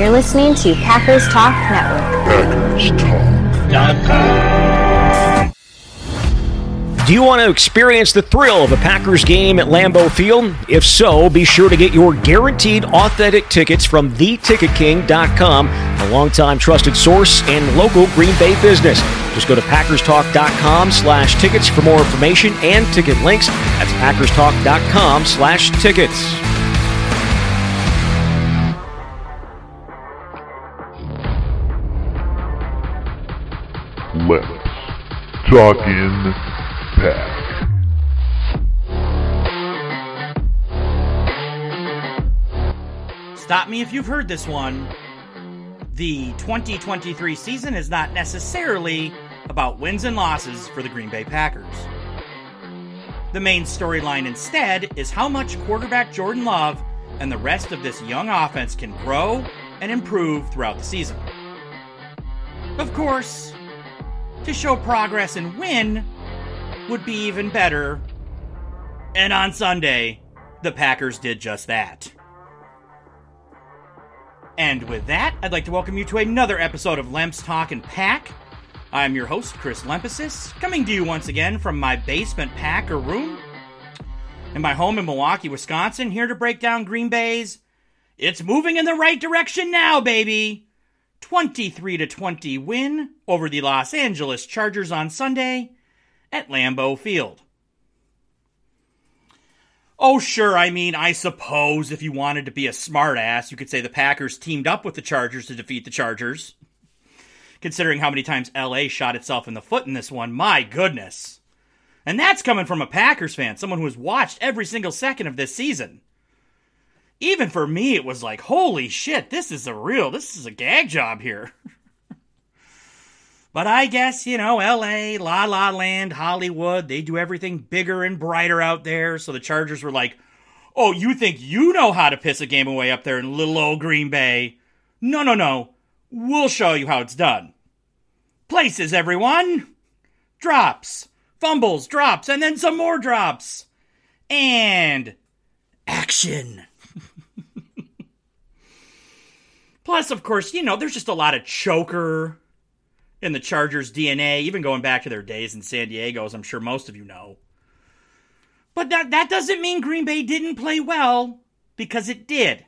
You're listening to Packers Talk Network. Packers Talk. Do you want to experience the thrill of a Packers game at Lambeau Field? If so, be sure to get your guaranteed authentic tickets from theticketking.com, a longtime trusted source and local Green Bay business. Just go to packerstalk.com slash tickets for more information and ticket links. That's packerstalk.com slash tickets. Talk in pack. Stop me if you've heard this one. The 2023 season is not necessarily about wins and losses for the Green Bay Packers. The main storyline instead is how much quarterback Jordan Love and the rest of this young offense can grow and improve throughout the season. Of course, to show progress and win would be even better. And on Sunday, the Packers did just that. And with that, I'd like to welcome you to another episode of Lemps Talk and Pack. I'm your host, Chris Lempesis, coming to you once again from my basement packer room in my home in Milwaukee, Wisconsin, here to break down Green Bay's It's moving in the right direction now, baby. 23 to 20 win over the Los Angeles Chargers on Sunday at Lambeau Field. Oh, sure. I mean, I suppose if you wanted to be a smartass, you could say the Packers teamed up with the Chargers to defeat the Chargers. Considering how many times LA shot itself in the foot in this one, my goodness. And that's coming from a Packers fan, someone who has watched every single second of this season. Even for me, it was like, holy shit, this is a real, this is a gag job here. But I guess, you know, LA, La La Land, Hollywood, they do everything bigger and brighter out there. So the Chargers were like, oh, you think you know how to piss a game away up there in little old Green Bay? No, no, no. We'll show you how it's done. Places, everyone. Drops, fumbles, drops, and then some more drops. And action. Plus, of course, you know, there's just a lot of choker in the Chargers' DNA, even going back to their days in San Diego, as I'm sure most of you know. But that, that doesn't mean Green Bay didn't play well, because it did.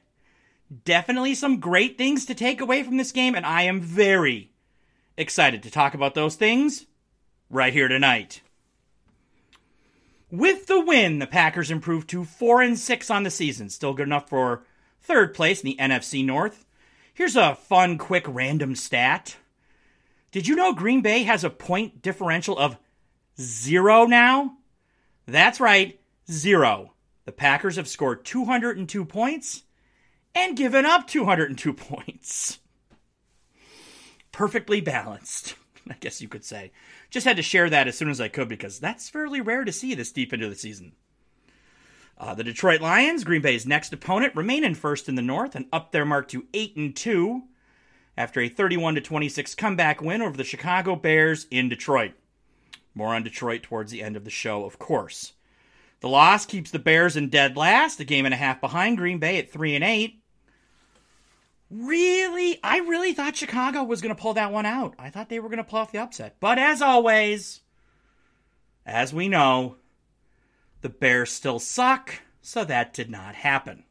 Definitely some great things to take away from this game, and I am very excited to talk about those things right here tonight. With the win, the Packers improved to 4 and 6 on the season, still good enough for third place in the NFC North. Here's a fun, quick, random stat. Did you know Green Bay has a point differential of zero now? That's right, zero. The Packers have scored 202 points and given up 202 points. Perfectly balanced, I guess you could say. Just had to share that as soon as I could because that's fairly rare to see this deep into the season. Uh, the Detroit Lions, Green Bay's next opponent, remain in first in the North and up their mark to 8 and 2 after a 31 26 comeback win over the Chicago Bears in Detroit. More on Detroit towards the end of the show, of course. The loss keeps the Bears in dead last, a game and a half behind Green Bay at 3 and 8. Really? I really thought Chicago was going to pull that one out. I thought they were going to pull off the upset. But as always, as we know, the Bears still suck, so that did not happen.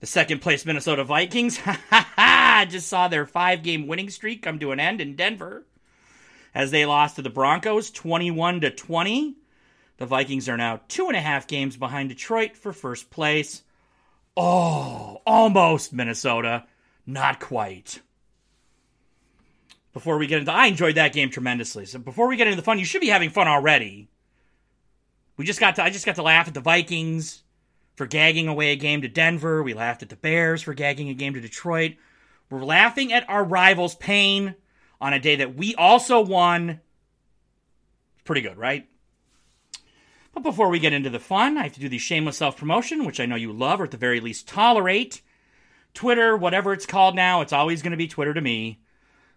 The second place Minnesota Vikings, ha ha ha, just saw their five game winning streak come to an end in Denver as they lost to the Broncos 21 to 20. The Vikings are now two and a half games behind Detroit for first place. Oh, almost Minnesota. Not quite. Before we get into I enjoyed that game tremendously. So before we get into the fun, you should be having fun already. We just got to I just got to laugh at the Vikings for gagging away a game to Denver. We laughed at the Bears for gagging a game to Detroit. We're laughing at our rivals' pain on a day that we also won. Pretty good, right? But before we get into the fun, I have to do the shameless self promotion, which I know you love or at the very least tolerate. Twitter, whatever it's called now, it's always going to be Twitter to me.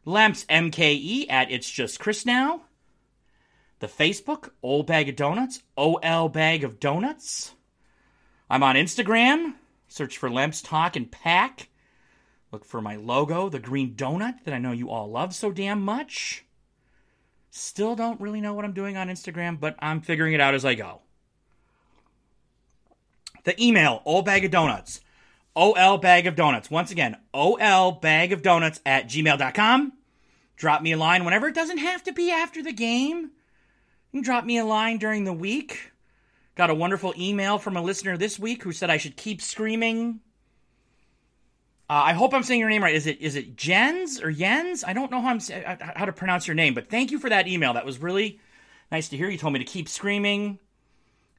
Lemps MKE at It's Just Chris Now. The Facebook, Old Bag of Donuts, OL Bag of Donuts. I'm on Instagram. Search for Lemps Talk and Pack. Look for my logo, the green donut that I know you all love so damn much. Still don't really know what I'm doing on Instagram, but I'm figuring it out as I go. The email, old bag of donuts. OL bag of donuts. Once again, OL bag of donuts at gmail.com. Drop me a line whenever. It doesn't have to be after the game. You drop me a line during the week. Got a wonderful email from a listener this week who said I should keep screaming. Uh, I hope I'm saying your name right. Is it is it Jens or Jens? I don't know how I'm how to pronounce your name, but thank you for that email. That was really nice to hear. You told me to keep screaming,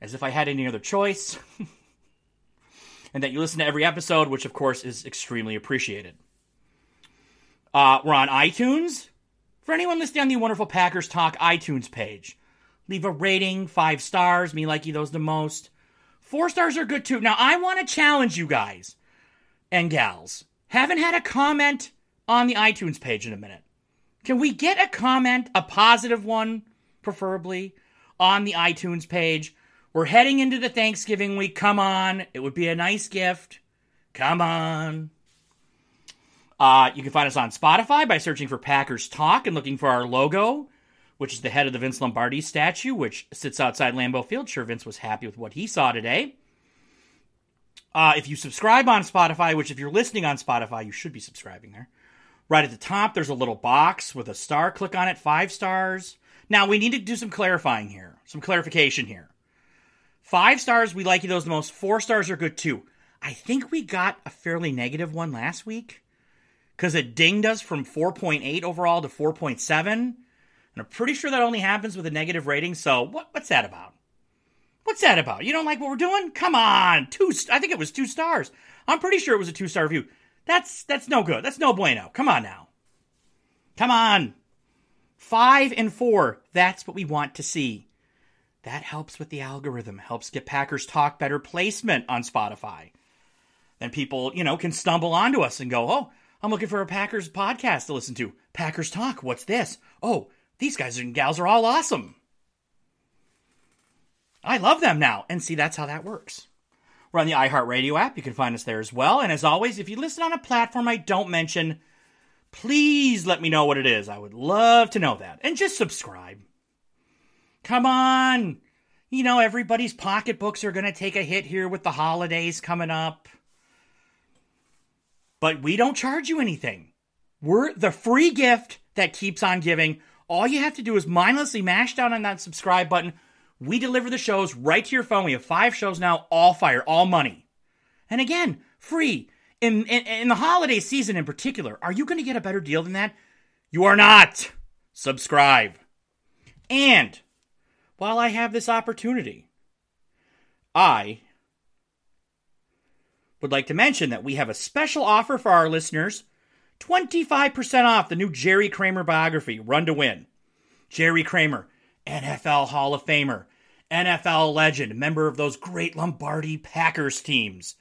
as if I had any other choice. and that you listen to every episode, which of course is extremely appreciated. Uh, we're on iTunes. For anyone listening on the wonderful Packers Talk iTunes page, leave a rating, five stars. Me like you those the most. Four stars are good too. Now I want to challenge you guys and gals. Haven't had a comment on the iTunes page in a minute. Can we get a comment, a positive one, preferably, on the iTunes page? We're heading into the Thanksgiving week. Come on. It would be a nice gift. Come on. Uh, you can find us on Spotify by searching for Packers Talk and looking for our logo, which is the head of the Vince Lombardi statue, which sits outside Lambeau Field. Sure, Vince was happy with what he saw today. Uh, if you subscribe on Spotify, which if you're listening on Spotify, you should be subscribing there. Right at the top, there's a little box with a star. Click on it, five stars. Now, we need to do some clarifying here, some clarification here. Five stars, we like you those the most. Four stars are good too. I think we got a fairly negative one last week because it dinged us from 4.8 overall to 4.7. And I'm pretty sure that only happens with a negative rating. So what, what's that about? What's that about? You don't like what we're doing? Come on, two. I think it was two stars. I'm pretty sure it was a two star review. That's that's no good. That's no bueno. Come on now. Come on. Five and four. That's what we want to see. That helps with the algorithm, helps get Packers Talk better placement on Spotify. Then people, you know, can stumble onto us and go, oh, I'm looking for a Packers podcast to listen to. Packers Talk, what's this? Oh, these guys and gals are all awesome. I love them now. And see, that's how that works. We're on the iHeartRadio app. You can find us there as well. And as always, if you listen on a platform I don't mention, please let me know what it is. I would love to know that. And just subscribe. Come on. You know, everybody's pocketbooks are going to take a hit here with the holidays coming up. But we don't charge you anything. We're the free gift that keeps on giving. All you have to do is mindlessly mash down on that subscribe button. We deliver the shows right to your phone. We have five shows now, all fire, all money. And again, free. In, in, in the holiday season in particular, are you going to get a better deal than that? You are not. Subscribe. And while I have this opportunity. I would like to mention that we have a special offer for our listeners 25% off the new Jerry Kramer biography, Run to Win. Jerry Kramer, NFL Hall of Famer, NFL legend, member of those great Lombardi Packers teams.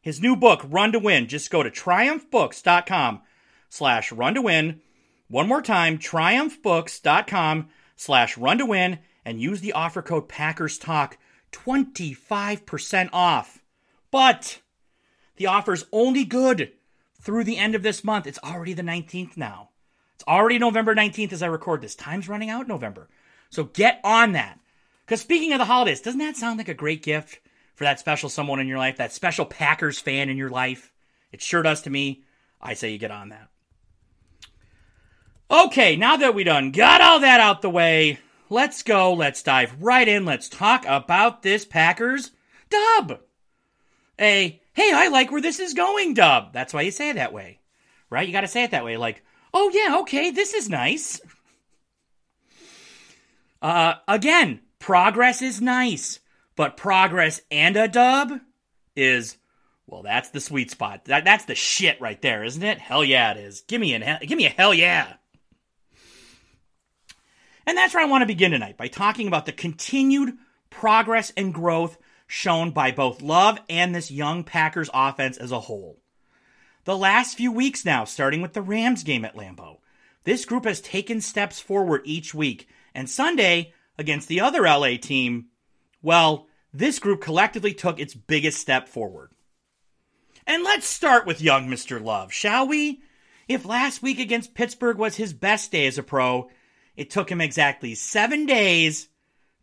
His new book, Run to Win, just go to triumphbooks.com slash run to win. One more time, triumphbooks.com slash run to win and use the offer code Packers Talk 25% off. But the offer's only good through the end of this month. It's already the 19th now. It's already November 19th as I record this. Time's running out November. So get on that. Because speaking of the holidays, doesn't that sound like a great gift for that special someone in your life, that special Packers fan in your life? It sure does to me. I say you get on that. Okay, now that we done got all that out the way, let's go. Let's dive right in. Let's talk about this Packers dub. A, hey, I like where this is going dub. That's why you say it that way, right? You got to say it that way. Like, oh, yeah, okay, this is nice. Uh, again, progress is nice, but progress and a dub is, well, that's the sweet spot. That, that's the shit right there, isn't it? Hell yeah, it is. Give me an, give me a hell yeah. And that's where I want to begin tonight by talking about the continued progress and growth shown by both Love and this young Packers offense as a whole. The last few weeks now, starting with the Rams game at Lambeau, this group has taken steps forward each week, and Sunday, against the other LA team, well, this group collectively took its biggest step forward. And let's start with young Mr. Love, shall we? If last week against Pittsburgh was his best day as a pro, it took him exactly seven days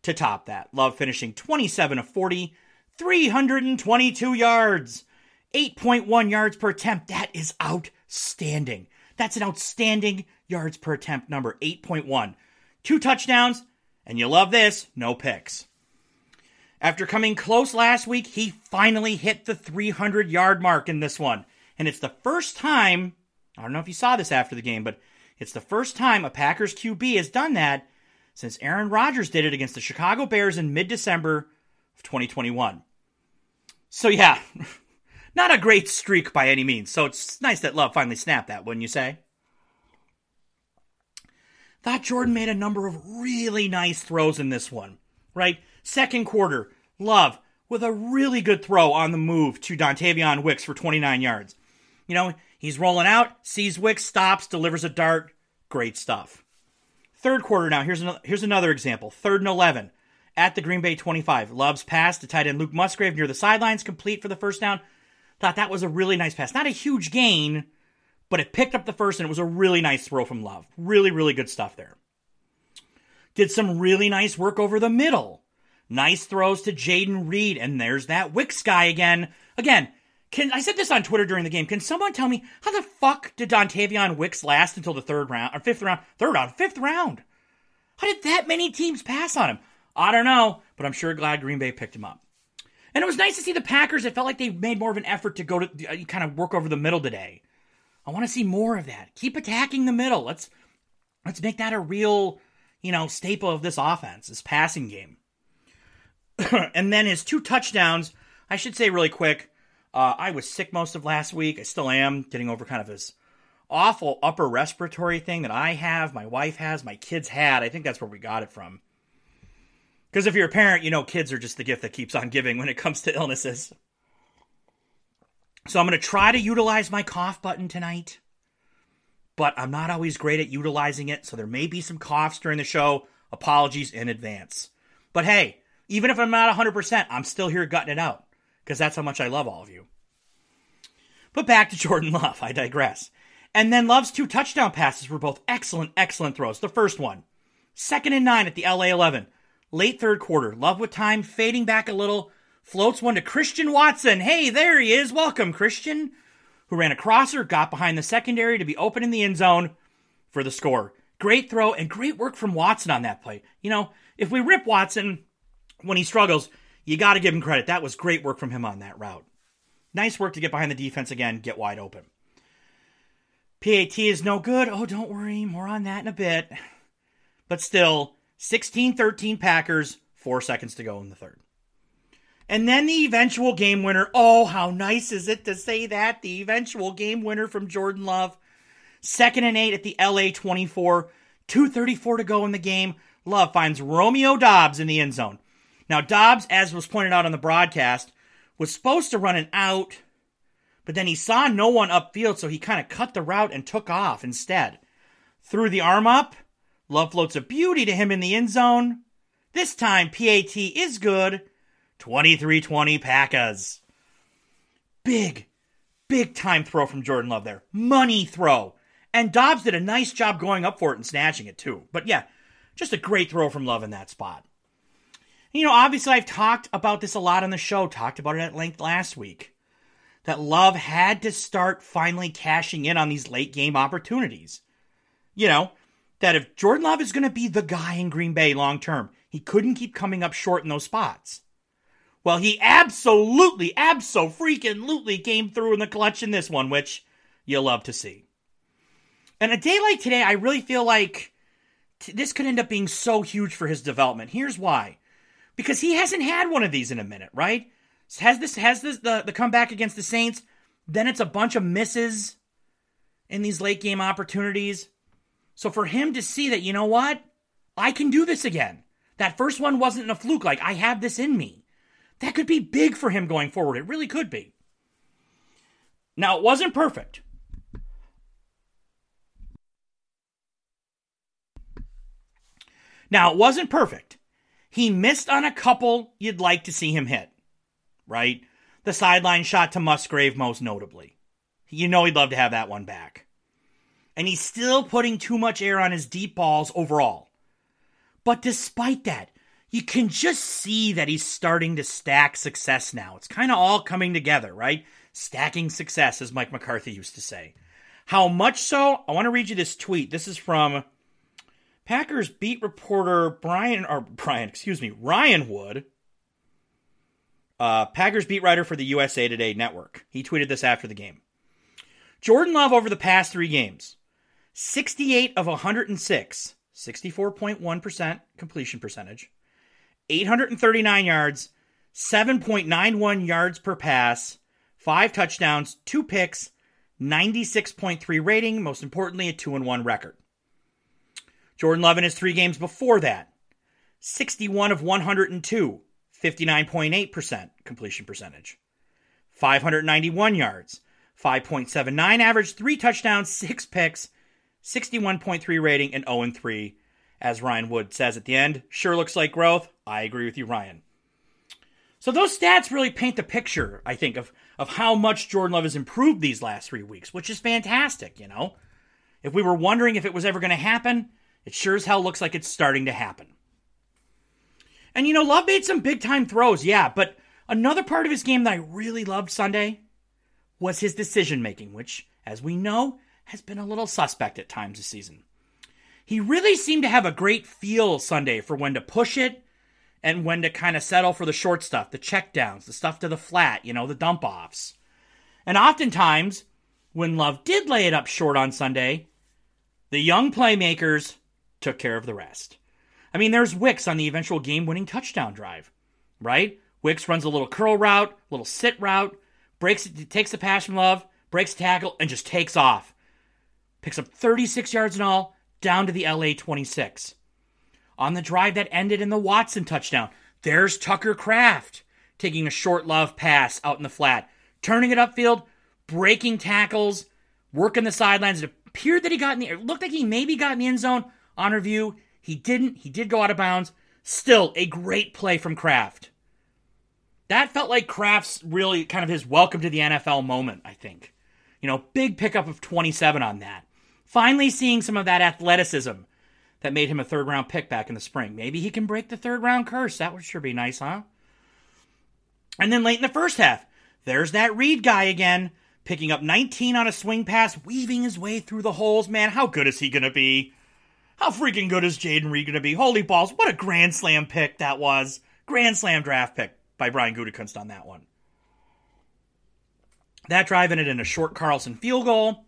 to top that. Love finishing 27 of 40, 322 yards, 8.1 yards per attempt. That is outstanding. That's an outstanding yards per attempt number, 8.1. Two touchdowns, and you love this, no picks. After coming close last week, he finally hit the 300 yard mark in this one. And it's the first time, I don't know if you saw this after the game, but it's the first time a Packers QB has done that since Aaron Rodgers did it against the Chicago Bears in mid December of 2021. So, yeah, not a great streak by any means. So, it's nice that Love finally snapped that, wouldn't you say? Thought Jordan made a number of really nice throws in this one, right? Second quarter, Love with a really good throw on the move to Dontayvion Wicks for 29 yards. You know, he's rolling out, sees Wicks, stops, delivers a dart. Great stuff. Third quarter now, here's another, here's another example. Third and 11 at the Green Bay 25. Love's pass to tight end Luke Musgrave near the sidelines, complete for the first down. Thought that was a really nice pass. Not a huge gain, but it picked up the first and it was a really nice throw from Love. Really, really good stuff there. Did some really nice work over the middle. Nice throws to Jayden Reed, and there's that Wicks guy again. Again, can I said this on Twitter during the game? Can someone tell me how the fuck did Dontayvion Wicks last until the third round or fifth round? Third round, fifth round. How did that many teams pass on him? I don't know, but I'm sure glad Green Bay picked him up. And it was nice to see the Packers. It felt like they made more of an effort to go to uh, kind of work over the middle today. I want to see more of that. Keep attacking the middle. Let's let's make that a real, you know, staple of this offense, this passing game. and then his two touchdowns, I should say really quick. Uh, I was sick most of last week. I still am getting over kind of this awful upper respiratory thing that I have, my wife has, my kids had. I think that's where we got it from. Because if you're a parent, you know kids are just the gift that keeps on giving when it comes to illnesses. So I'm going to try to utilize my cough button tonight, but I'm not always great at utilizing it, so there may be some coughs during the show. Apologies in advance. But hey, even if I'm not 100%, I'm still here gutting it out because that's how much I love all of you. But back to Jordan Love, I digress. And then Love's two touchdown passes were both excellent, excellent throws. The first one, second and nine at the LA 11, late third quarter. Love with time, fading back a little, floats one to Christian Watson. Hey, there he is. Welcome, Christian, who ran a crosser, got behind the secondary to be open in the end zone for the score. Great throw and great work from Watson on that play. You know, if we rip Watson when he struggles, you got to give him credit. That was great work from him on that route. Nice work to get behind the defense again, get wide open. PAT is no good. Oh, don't worry. More on that in a bit. But still, 16 13 Packers, four seconds to go in the third. And then the eventual game winner. Oh, how nice is it to say that? The eventual game winner from Jordan Love. Second and eight at the LA 24. 2.34 to go in the game. Love finds Romeo Doubs in the end zone. Now, Doubs, as was pointed out on the broadcast, was supposed to run an out, but then he saw no one upfield, so he kind of cut the route and took off instead. Threw the arm up. Love floats a beauty to him in the end zone. This time, PAT is good. 23 20 Packers. Big, big time throw from Jordan Love there. Money throw. And Doubs did a nice job going up for it and snatching it too. But yeah, just a great throw from Love in that spot. You know, obviously, I've talked about this a lot on the show, talked about it at length last week. That Love had to start finally cashing in on these late game opportunities. You know, that if Jordan Love is going to be the guy in Green Bay long term, he couldn't keep coming up short in those spots. Well, he absolutely, absolutely came through in the clutch in this one, which you love to see. And a day like today, I really feel like t- this could end up being so huge for his development. Here's why because he hasn't had one of these in a minute, right? Has this has this the, the comeback against the Saints, then it's a bunch of misses in these late game opportunities. So for him to see that, you know what? I can do this again. That first one wasn't a fluke, like I have this in me. That could be big for him going forward. It really could be. Now, it wasn't perfect. Now, it wasn't perfect. He missed on a couple you'd like to see him hit, right? the sideline shot to Musgrave, most notably. You know he'd love to have that one back. And he's still putting too much air on his deep balls overall. But despite that, you can just see that he's starting to stack success now. It's kind of all coming together, right? Stacking success, as Mike McCarthy used to say. How much so? I want to read you this tweet. This is from Packers beat reporter Brian, or Brian, excuse me, Ryan Wood, uh, Packers beat writer for the USA Today network. He tweeted this after the game. Jordan Love over the past three games 68 of 106, 64.1% completion percentage, 839 yards, 7.91 yards per pass, five touchdowns, two picks, 96.3 rating, most importantly, a 2 and 1 record. Jordan Love in his three games before that 61 of 102, 59.8% completion percentage, 591 yards, 5.79 average, three touchdowns, six picks, 61.3 rating, and 0 3. As Ryan Wood says at the end, sure looks like growth. I agree with you, Ryan. So those stats really paint the picture, I think, of, of how much Jordan Love has improved these last three weeks, which is fantastic, you know? If we were wondering if it was ever going to happen, it sure as hell looks like it's starting to happen. And you know, Love made some big time throws, yeah, but another part of his game that I really loved Sunday was his decision making, which, as we know, has been a little suspect at times this season. He really seemed to have a great feel Sunday for when to push it and when to kind of settle for the short stuff, the checkdowns, the stuff to the flat, you know, the dump offs. And oftentimes, when Love did lay it up short on Sunday, the young playmakers took care of the rest. I mean, there's Wicks on the eventual game winning touchdown drive, right? Wicks runs a little curl route, little sit route, breaks it, takes the pass from Love, breaks tackle, and just takes off. Picks up 36 yards in all, down to the LA 26 on the drive that ended in the Watson touchdown. There's Tucker Kraft taking a short love pass out in the flat, turning it upfield, breaking tackles, working the sidelines. It appeared that he got in the it looked like he maybe got in the end zone on review. He didn't. He did go out of bounds. Still a great play from Kraft. That felt like Kraft's really kind of his welcome to the NFL moment, I think. You know, big pickup of 27 on that. Finally seeing some of that athleticism that made him a third round pick back in the spring. Maybe he can break the third round curse. That would sure be nice, huh? And then late in the first half, there's that Reed guy again, picking up 19 on a swing pass, weaving his way through the holes. Man, how good is he going to be? How freaking good is Jayden Reed going to be? Holy balls, what a grand slam pick that was. Grand slam draft pick by Brian Gutekunst on that one. That drive ended in a short Carlson field goal.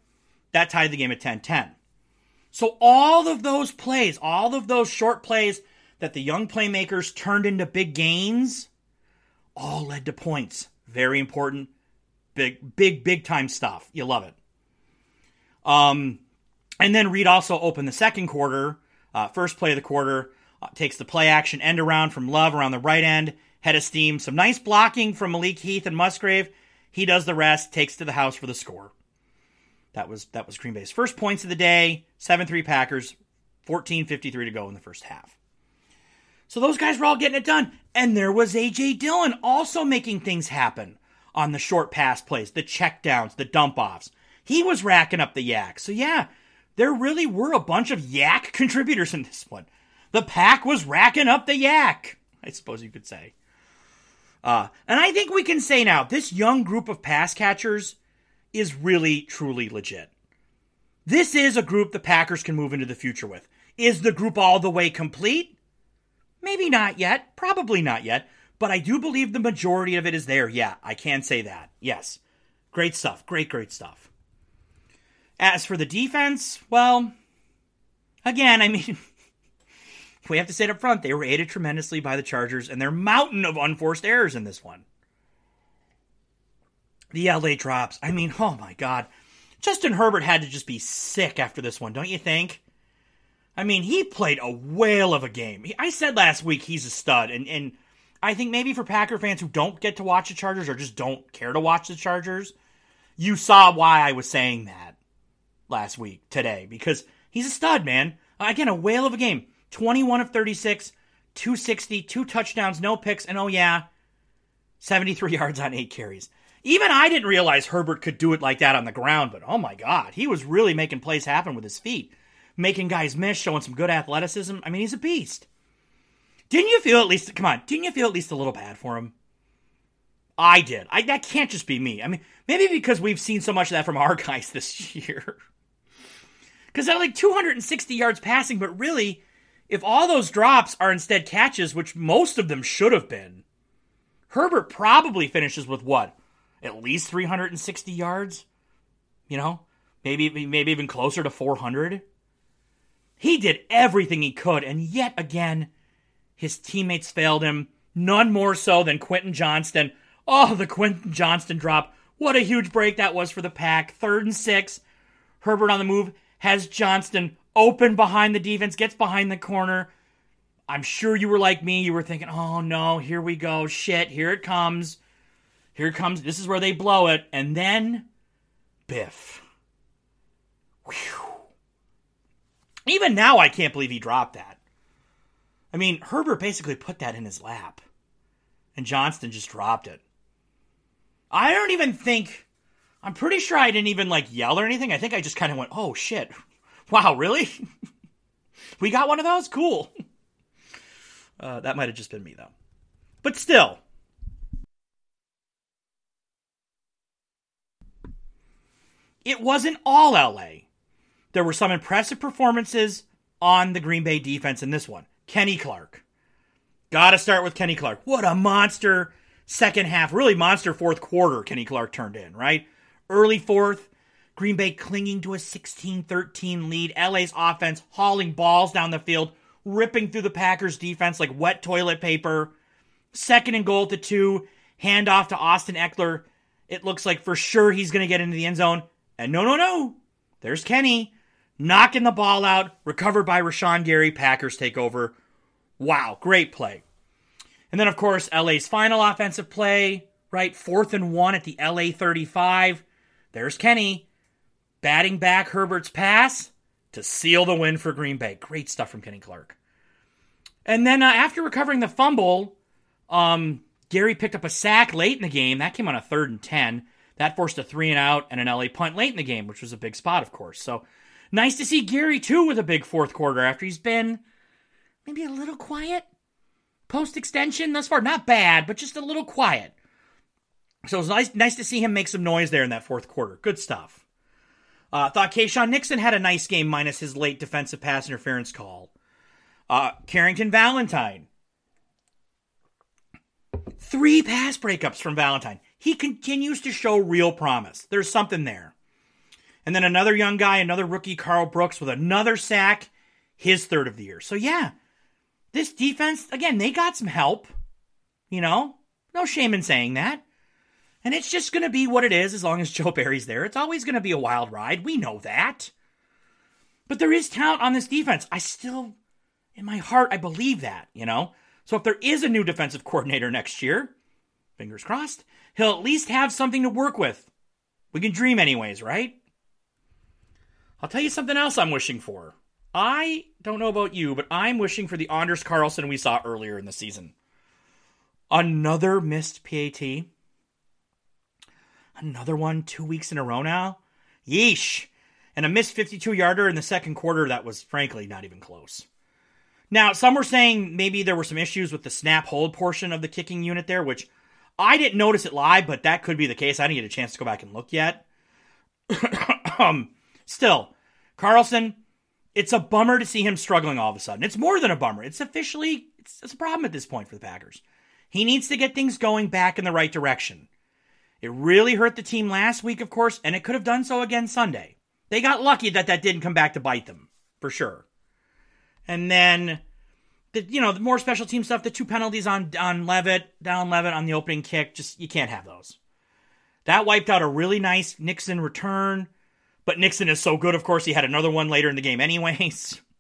That tied the game at 10 10. So all of those plays, all of those short plays that the young playmakers turned into big gains, all led to points. Very important, big, big, big time stuff. You love it. Um, and then Reed also opened the second quarter, uh, first play of the quarter, uh, takes the play action end around from Love around the right end, head of steam. Some nice blocking from Malik Heath and Musgrave. He does the rest, takes to the house for the score. That was that was Green Bay's first points of the day. 7-3 Packers. 14:53 to go in the first half. So those guys were all getting it done. And there was AJ Dillon also making things happen on the short pass plays, the checkdowns, the dump offs. He was racking up the YAC. So yeah, there really were a bunch of yak contributors in this one. The pack was racking up the yak, I suppose you could say. Uh, and I think we can say now, this young group of pass catchers is really, truly legit. This is a group the Packers can move into the future with. Is the group all the way complete? Maybe not yet. Probably not yet. But I do believe the majority of it is there. Yeah, I can say that. Yes. Great stuff. Great, great stuff. As for the defense, well, again, I mean, we have to say it up front, they were aided tremendously by the Chargers and their mountain of unforced errors in this one the LA drops. I mean, oh my God. Justin Herbert had to just be sick after this one, don't you think? I mean, he played a whale of a game. I said last week he's a stud, and, and I think maybe for Packer fans who don't get to watch the Chargers or just don't care to watch the Chargers, you saw why I was saying that last week, today, because he's a stud, man. Uh, again, a whale of a game. 21 of 36, 260, two touchdowns, no picks, and oh yeah, 73 yards on eight carries. Even I didn't realize Herbert could do it like that on the ground, but oh my God, he was really making plays happen with his feet, making guys miss, showing some good athleticism. I mean, he's a beast. Didn't you feel at least, come on, didn't you feel at least a little bad for him? I did. I, that can't just be me. I mean, maybe because we've seen so much of that from our guys this year. Because they're like 260 yards passing, but really, if all those drops are instead catches, which most of them should have been, Herbert probably finishes with what? At least 360 yards? You know? Maybe maybe even closer to 400. He did everything he could, and yet again, his teammates failed him. None more so than Quentin Johnston. Oh, the Quentin Johnston drop. What a huge break that was for the pack. Third and six. Herbert on the move has Johnston open behind the defense, gets behind the corner. I'm sure you were like me. You were thinking, oh no, here we go. Shit, here it comes. Here comes. This is where they blow it. And then, Biff. Whew. Even now, I can't believe he dropped that. I mean, Herbert basically put that in his lap. And Johnston just dropped it. I don't even think. I'm pretty sure I didn't even like yell or anything. I think I just kind of went, oh shit. Wow, really? we got one of those? Cool. Uh, that might have just been me, though. But still. It wasn't all LA. There were some impressive performances on the Green Bay defense in this one. Kenny Clark. Gotta start with Kenny Clark. What a monster second half, really monster fourth quarter Kenny Clark turned in, right? Early fourth, Green Bay clinging to a 16 13 lead. LA's offense hauling balls down the field, ripping through the Packers defense like wet toilet paper. Second and goal to two, handoff to Austin Ekeler. It looks like for sure he's going to get into the end zone. And no, no, no. There's Kenny knocking the ball out, recovered by Rashan Gary. Packers take over. Wow, great play. And then, of course, LA's final offensive play, right? Fourth and one at the LA 35. There's Kenny batting back Herbert's pass to seal the win for Green Bay. Great stuff from Kenny Clark. And then uh, after recovering the fumble, um, Gary picked up a sack late in the game. That came on a third and 10. That forced a three and out and an LA punt late in the game, which was a big spot, of course. So nice to see Gary, too, with a big fourth quarter after he's been maybe a little quiet post extension thus far. Not bad, but just a little quiet. So it was nice, nice to see him make some noise there in that fourth quarter. Good stuff. Uh, thought Keisean Nixon had a nice game minus his late defensive pass interference call. Uh, Carrington Valentine. Three pass breakups from Valentine. He continues to show real promise. There's something there. And then another young guy, another rookie, Karl Brooks, with another sack, his third of the year. So, yeah, this defense, again, they got some help. You know, no shame in saying that. And it's just going to be what it is as long as Joe Barry's there. It's always going to be a wild ride. We know that. But there is talent on this defense. I still, in my heart, I believe that, you know? So if there is a new defensive coordinator next year, fingers crossed, he'll at least have something to work with. We can dream, anyways, right? I'll tell you something else I'm wishing for. I don't know about you, but I'm wishing for the Anders Carlson we saw earlier in the season. Another missed PAT. Another one two weeks in a row now. Yeesh. And a missed 52 yarder in the second quarter that was frankly not even close. Now, some were saying maybe there were some issues with the snap hold portion of the kicking unit there, which I didn't notice it live, but that could be the case. I didn't get a chance to go back and look yet. um, still, Carlson, it's a bummer to see him struggling all of a sudden. It's more than a bummer. It's officially it's, it's a problem at this point for the Packers. He needs to get things going back in the right direction. It really hurt the team last week, of course, and it could have done so again Sunday. They got lucky that that didn't come back to bite them, for sure. And then, the you know, the more special team stuff, the two penalties on on Leavitt, Dallin Leavitt on the opening kick, just you can't have those. That wiped out a really nice Nixon return. But Nixon is so good, of course, he had another one later in the game, anyways.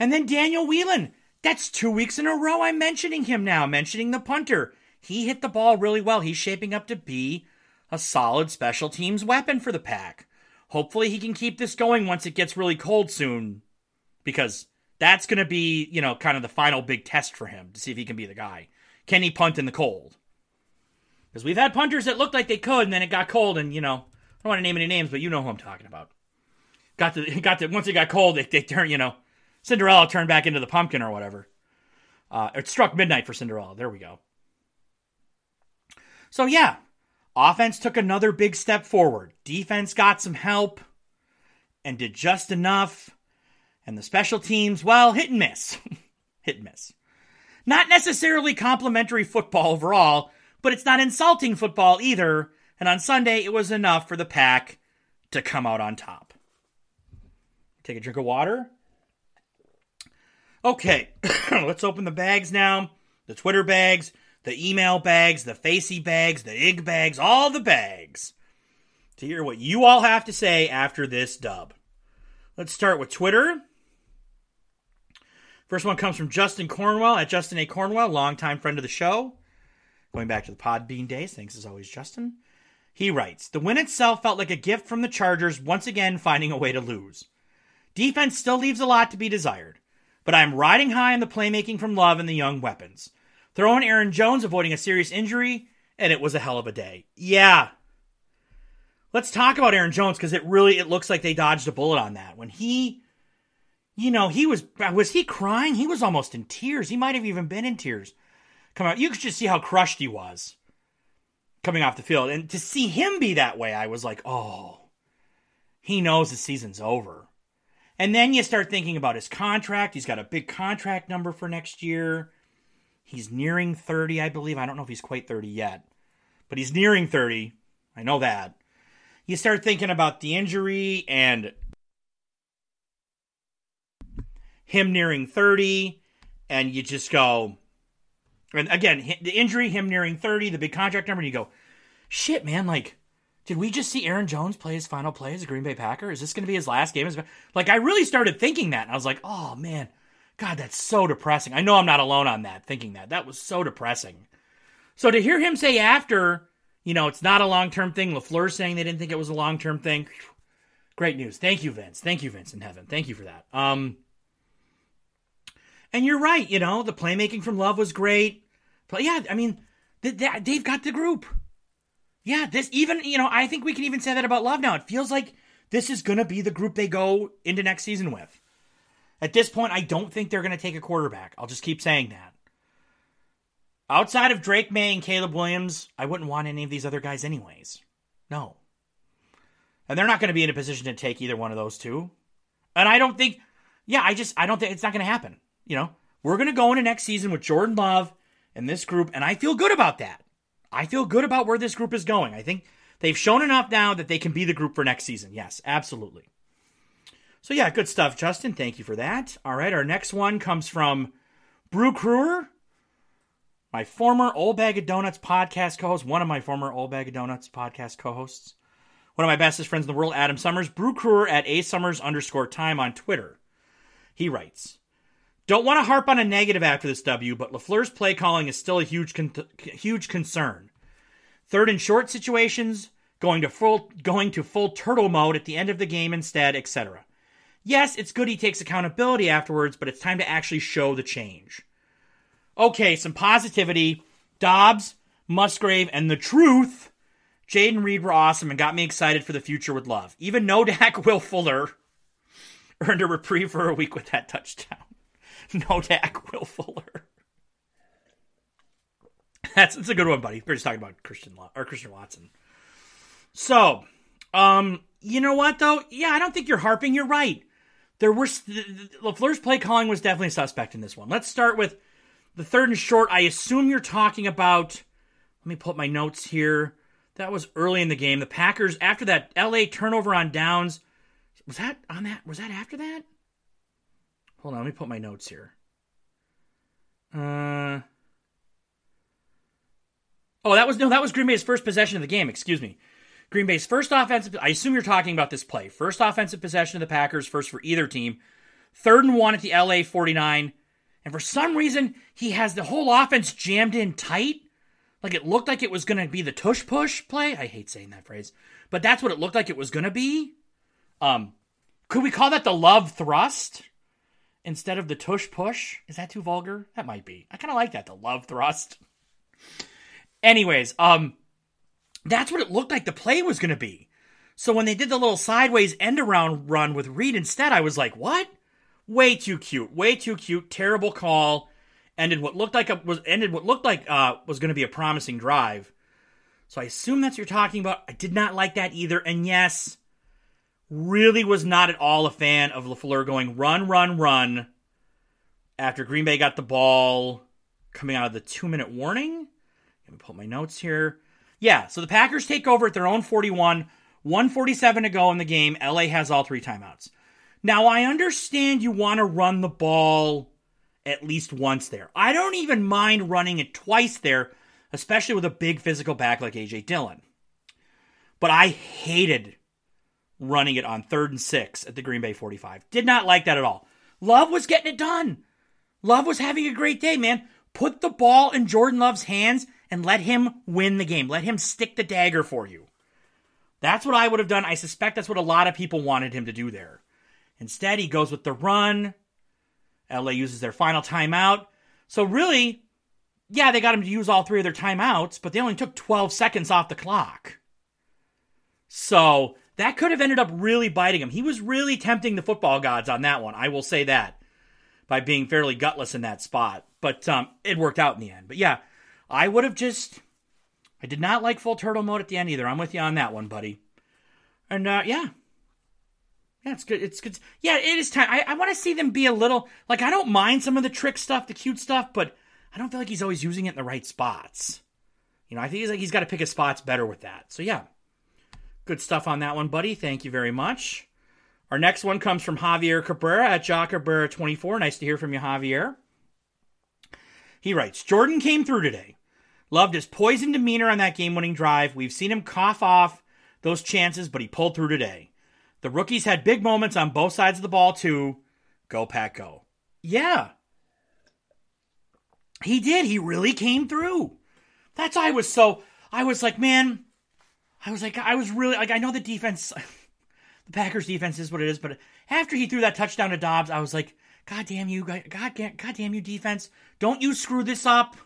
And then Daniel Whelan. That's two weeks in a row I'm mentioning him now, mentioning the punter. He hit the ball really well. He's shaping up to be a solid special teams weapon for the pack. Hopefully, he can keep this going once it gets really cold soon, because that's going to be, you know, kind of the final big test for him to see if he can be the guy. Can he punt in the cold? Because we've had punters that looked like they could, and then it got cold, and you know, I don't want to name any names, but you know who I'm talking about. Got to got to once it got cold, they, they turned, you know, Cinderella turned back into the pumpkin or whatever. Uh, it struck midnight for Cinderella. There we go. So yeah, offense took another big step forward. Defense got some help and did just enough. And the special teams, well, hit and miss. hit and miss. Not necessarily complimentary football overall, but it's not insulting football either. And on Sunday, it was enough for the pack to come out on top. Take a drink of water. Okay, let's open the bags now. The Twitter bags, the email bags, the facey bags, the ig bags, all the bags. To hear what you all have to say after this dub. Let's start with Twitter. First one comes from Justin Cornwell at Justin A. Cornwell, longtime friend of the show. Going back to the Podbean days. Thanks as always, Justin. He writes The win itself felt like a gift from the Chargers once again finding a way to lose. Defense still leaves a lot to be desired, but I'm riding high on the playmaking from Love and the young weapons. Throw in Aaron Jones avoiding a serious injury, and it was a hell of a day. Yeah. Let's talk about Aaron Jones because it really it looks like they dodged a bullet on that. When he you know, he was was he crying? He was almost in tears. He might have even been in tears. Come on, you could just see how crushed he was coming off the field. And to see him be that way, I was like, oh, he knows the season's over. And then you start thinking about his contract. He's got a big contract number for next year. He's nearing 30, I believe. I don't know if he's quite 30 yet, but he's nearing 30. I know that. You start thinking about the injury and him nearing 30, and you just go, and again, the injury, him nearing 30, the big contract number, and you go, shit, man, like, did we just see Aaron Jones play his final play as a Green Bay Packer? Is this going to be his last game? Like, I really started thinking that, and I was like, oh, man, God, that's so depressing. I know I'm not alone on that, thinking that. That was so depressing. So to hear him say after, you know, it's not a long term thing, LaFleur saying they didn't think it was a long term thing, great news. Thank you, Vince. Thank you, Vince in heaven. Thank you for that. Um, and you're right, you know, the playmaking from Love was great. But yeah, I mean, they've got the group. Yeah, this even, you know, I think we can even say that about Love now. It feels like this is going to be the group they go into next season with. At this point, I don't think they're going to take a quarterback. I'll just keep saying that. Outside of Drake Maye and Caleb Williams, I wouldn't want any of these other guys, anyways. No. And they're not going to be in a position to take either one of those two. And I don't think, yeah, I just, I don't think it's not going to happen you know, we're going to go into next season with Jordan Love and this group, and I feel good about that. I feel good about where this group is going. I think they've shown enough now that they can be the group for next season. Yes, absolutely. So, yeah, good stuff, Justin. Thank you for that. All right, our next one comes from Brew Crewer, my former Old Bag of Donuts podcast co host, one of my former Old Bag of Donuts podcast co hosts, one of my bestest friends in the world, Adam Summers, Brew Crewer at A Summers underscore time on Twitter. He writes, don't want to harp on a negative after this W, but LaFleur's play calling is still a huge con- huge concern. Third and short situations, going to full going to full turtle mode at the end of the game instead, etc. Yes, it's good he takes accountability afterwards, but it's time to actually show the change. Okay, some positivity. Doubs, Musgrave, and the truth. Jayden Reed were awesome and got me excited for the future with love. Even no Dak Will Fuller earned a reprieve for a week with that touchdown. no Dak, Will Fuller. That's, that's a good one, buddy. We're just talking about Christian or Christian Watson. So, um, you know what though? Yeah, I don't think you're harping. You're right. There were LaFleur's play calling was definitely suspect in this one. Let's start with the third and short. I assume you're talking about. Let me pull up my notes here. That was early in the game. The Packers after that LA turnover on downs. Was that on that? Was that after that? Hold on, let me put my notes here. Uh. Oh, that was no, that was Green Bay's first possession of the game. Excuse me. Green Bay's first offensive. I assume you're talking about this play. First offensive possession of the Packers, first for either team. Third and one at the LA 49. And for some reason, he has the whole offense jammed in tight. Like it looked like it was going to be the tush push play. I hate saying that phrase, but that's what it looked like it was going to be. Um, could we call that the love thrust? instead of the tush push. Is that too vulgar? That might be. I kind of like that, the love thrust. Anyways, um, that's what it looked like the play was going to be. So when they did the little sideways end around run with Reed instead, I was like, what? Way too cute. Way too cute. Terrible call. Ended what looked like a, was ended what looked like uh, was going to be a promising drive. So I assume that's what you're talking about. I did not like that either. And yes, really was not at all a fan of LaFleur going run, run, run after Green Bay got the ball coming out of the two minute warning. Let me pull my notes here. Yeah, so the Packers take over at their own 41, 147 to go in the game. LA has all three timeouts. Now, I understand you want to run the ball at least once there. I don't even mind running it twice there, especially with a big physical back like AJ Dillon. But I hated running it on third and six at the Green Bay 45. Did not like that at all. Love was getting it done. Love was having a great day, man. Put the ball in Jordan Love's hands and let him win the game. Let him stick the dagger for you. That's what I would have done. I suspect that's what a lot of people wanted him to do there. Instead, he goes with the run. LA uses their final timeout. So, really, yeah, they got him to use all three of their timeouts, but they only took 12 seconds off the clock. So, that could have ended up really biting him. He was really tempting the football gods on that one. I will say that by being fairly gutless in that spot. But um, it worked out in the end. But yeah, I would have just. I did not like full turtle mode at the end either. I'm with you on that one, buddy. And uh, yeah. Yeah, it's good. It's good. Yeah, it is time. I, I want to see them be a little. Like, I don't mind some of the trick stuff, the cute stuff, but I don't feel like he's always using it in the right spots. You know, I think he's like he's got to pick his spots better with that. So yeah, Good stuff on that one, buddy. Thank you very much. Our next one comes from Javier Cabrera at Jock Cabrera 24. Nice to hear from you, Javier. He writes Jordan came through today. Loved his poisoned demeanor on that game winning drive. We've seen him cough off those chances, but he pulled through today. The rookies had big moments on both sides of the ball, too. Go, Pack, go. Yeah. He did. He really came through. That's why I was so. I was like, man, I was like, I was really like, I know the defense, the Packers defense is what it is, but after he threw that touchdown to Doubs, I was like, God damn you, God, God, God damn you, defense! Don't you screw this up.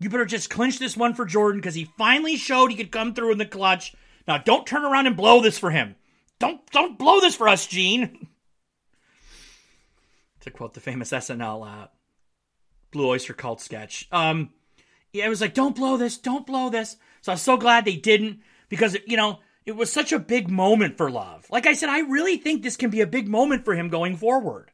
You better just clinch this one for Jordan because he finally showed he could come through in the clutch. Now, don't turn around and blow this for him. Don't don't blow this for us, Gene. to quote the famous SNL uh, Blue Oyster Cult sketch. Um, yeah, it was like, don't blow this, don't blow this. So I'm so glad they didn't because, you know, it was such a big moment for Love. Like I said, I really think this can be a big moment for him going forward.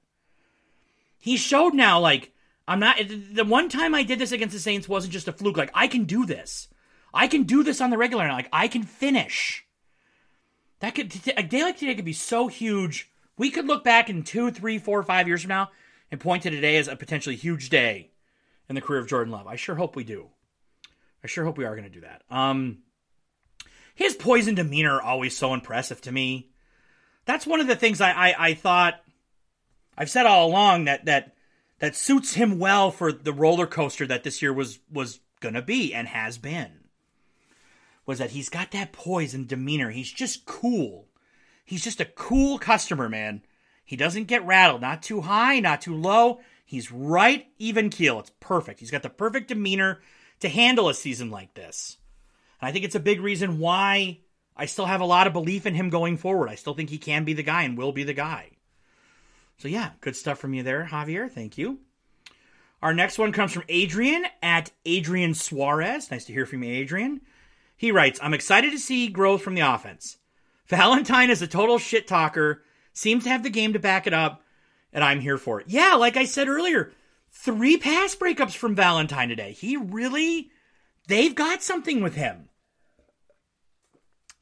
He showed now, like, I'm not. The one time I did this against the Saints wasn't just a fluke. Like, I can do this. I can do this on the regular. Like, I can finish. That could a day like today could be so huge. We could look back in two, three, four, five years from now and point to today as a potentially huge day in the career of Jordan Love. I sure hope we do. I sure hope we are going to do that. Um, his poison demeanor always so impressive to me. That's one of the things I, I, I thought I've said all along that that that suits him well for the roller coaster that this year was was gonna be and has been. Was that he's got that poise and demeanor. He's just cool. He's just a cool customer, man. He doesn't get rattled, not too high, not too low. He's right even keel. It's perfect. He's got the perfect demeanor to handle a season like this. And I think it's a big reason why I still have a lot of belief in him going forward. I still think he can be the guy and will be the guy. So, yeah, good stuff from you there, Javier. Thank you. Our next one comes from Adrian at Adrian Suarez. Nice to hear from you, Adrian. He writes, I'm excited to see growth from the offense. Valentine is a total shit talker, seems to have the game to back it up, and I'm here for it. Yeah, like I said earlier, three pass breakups from Valentine today. He really, they've got something with him.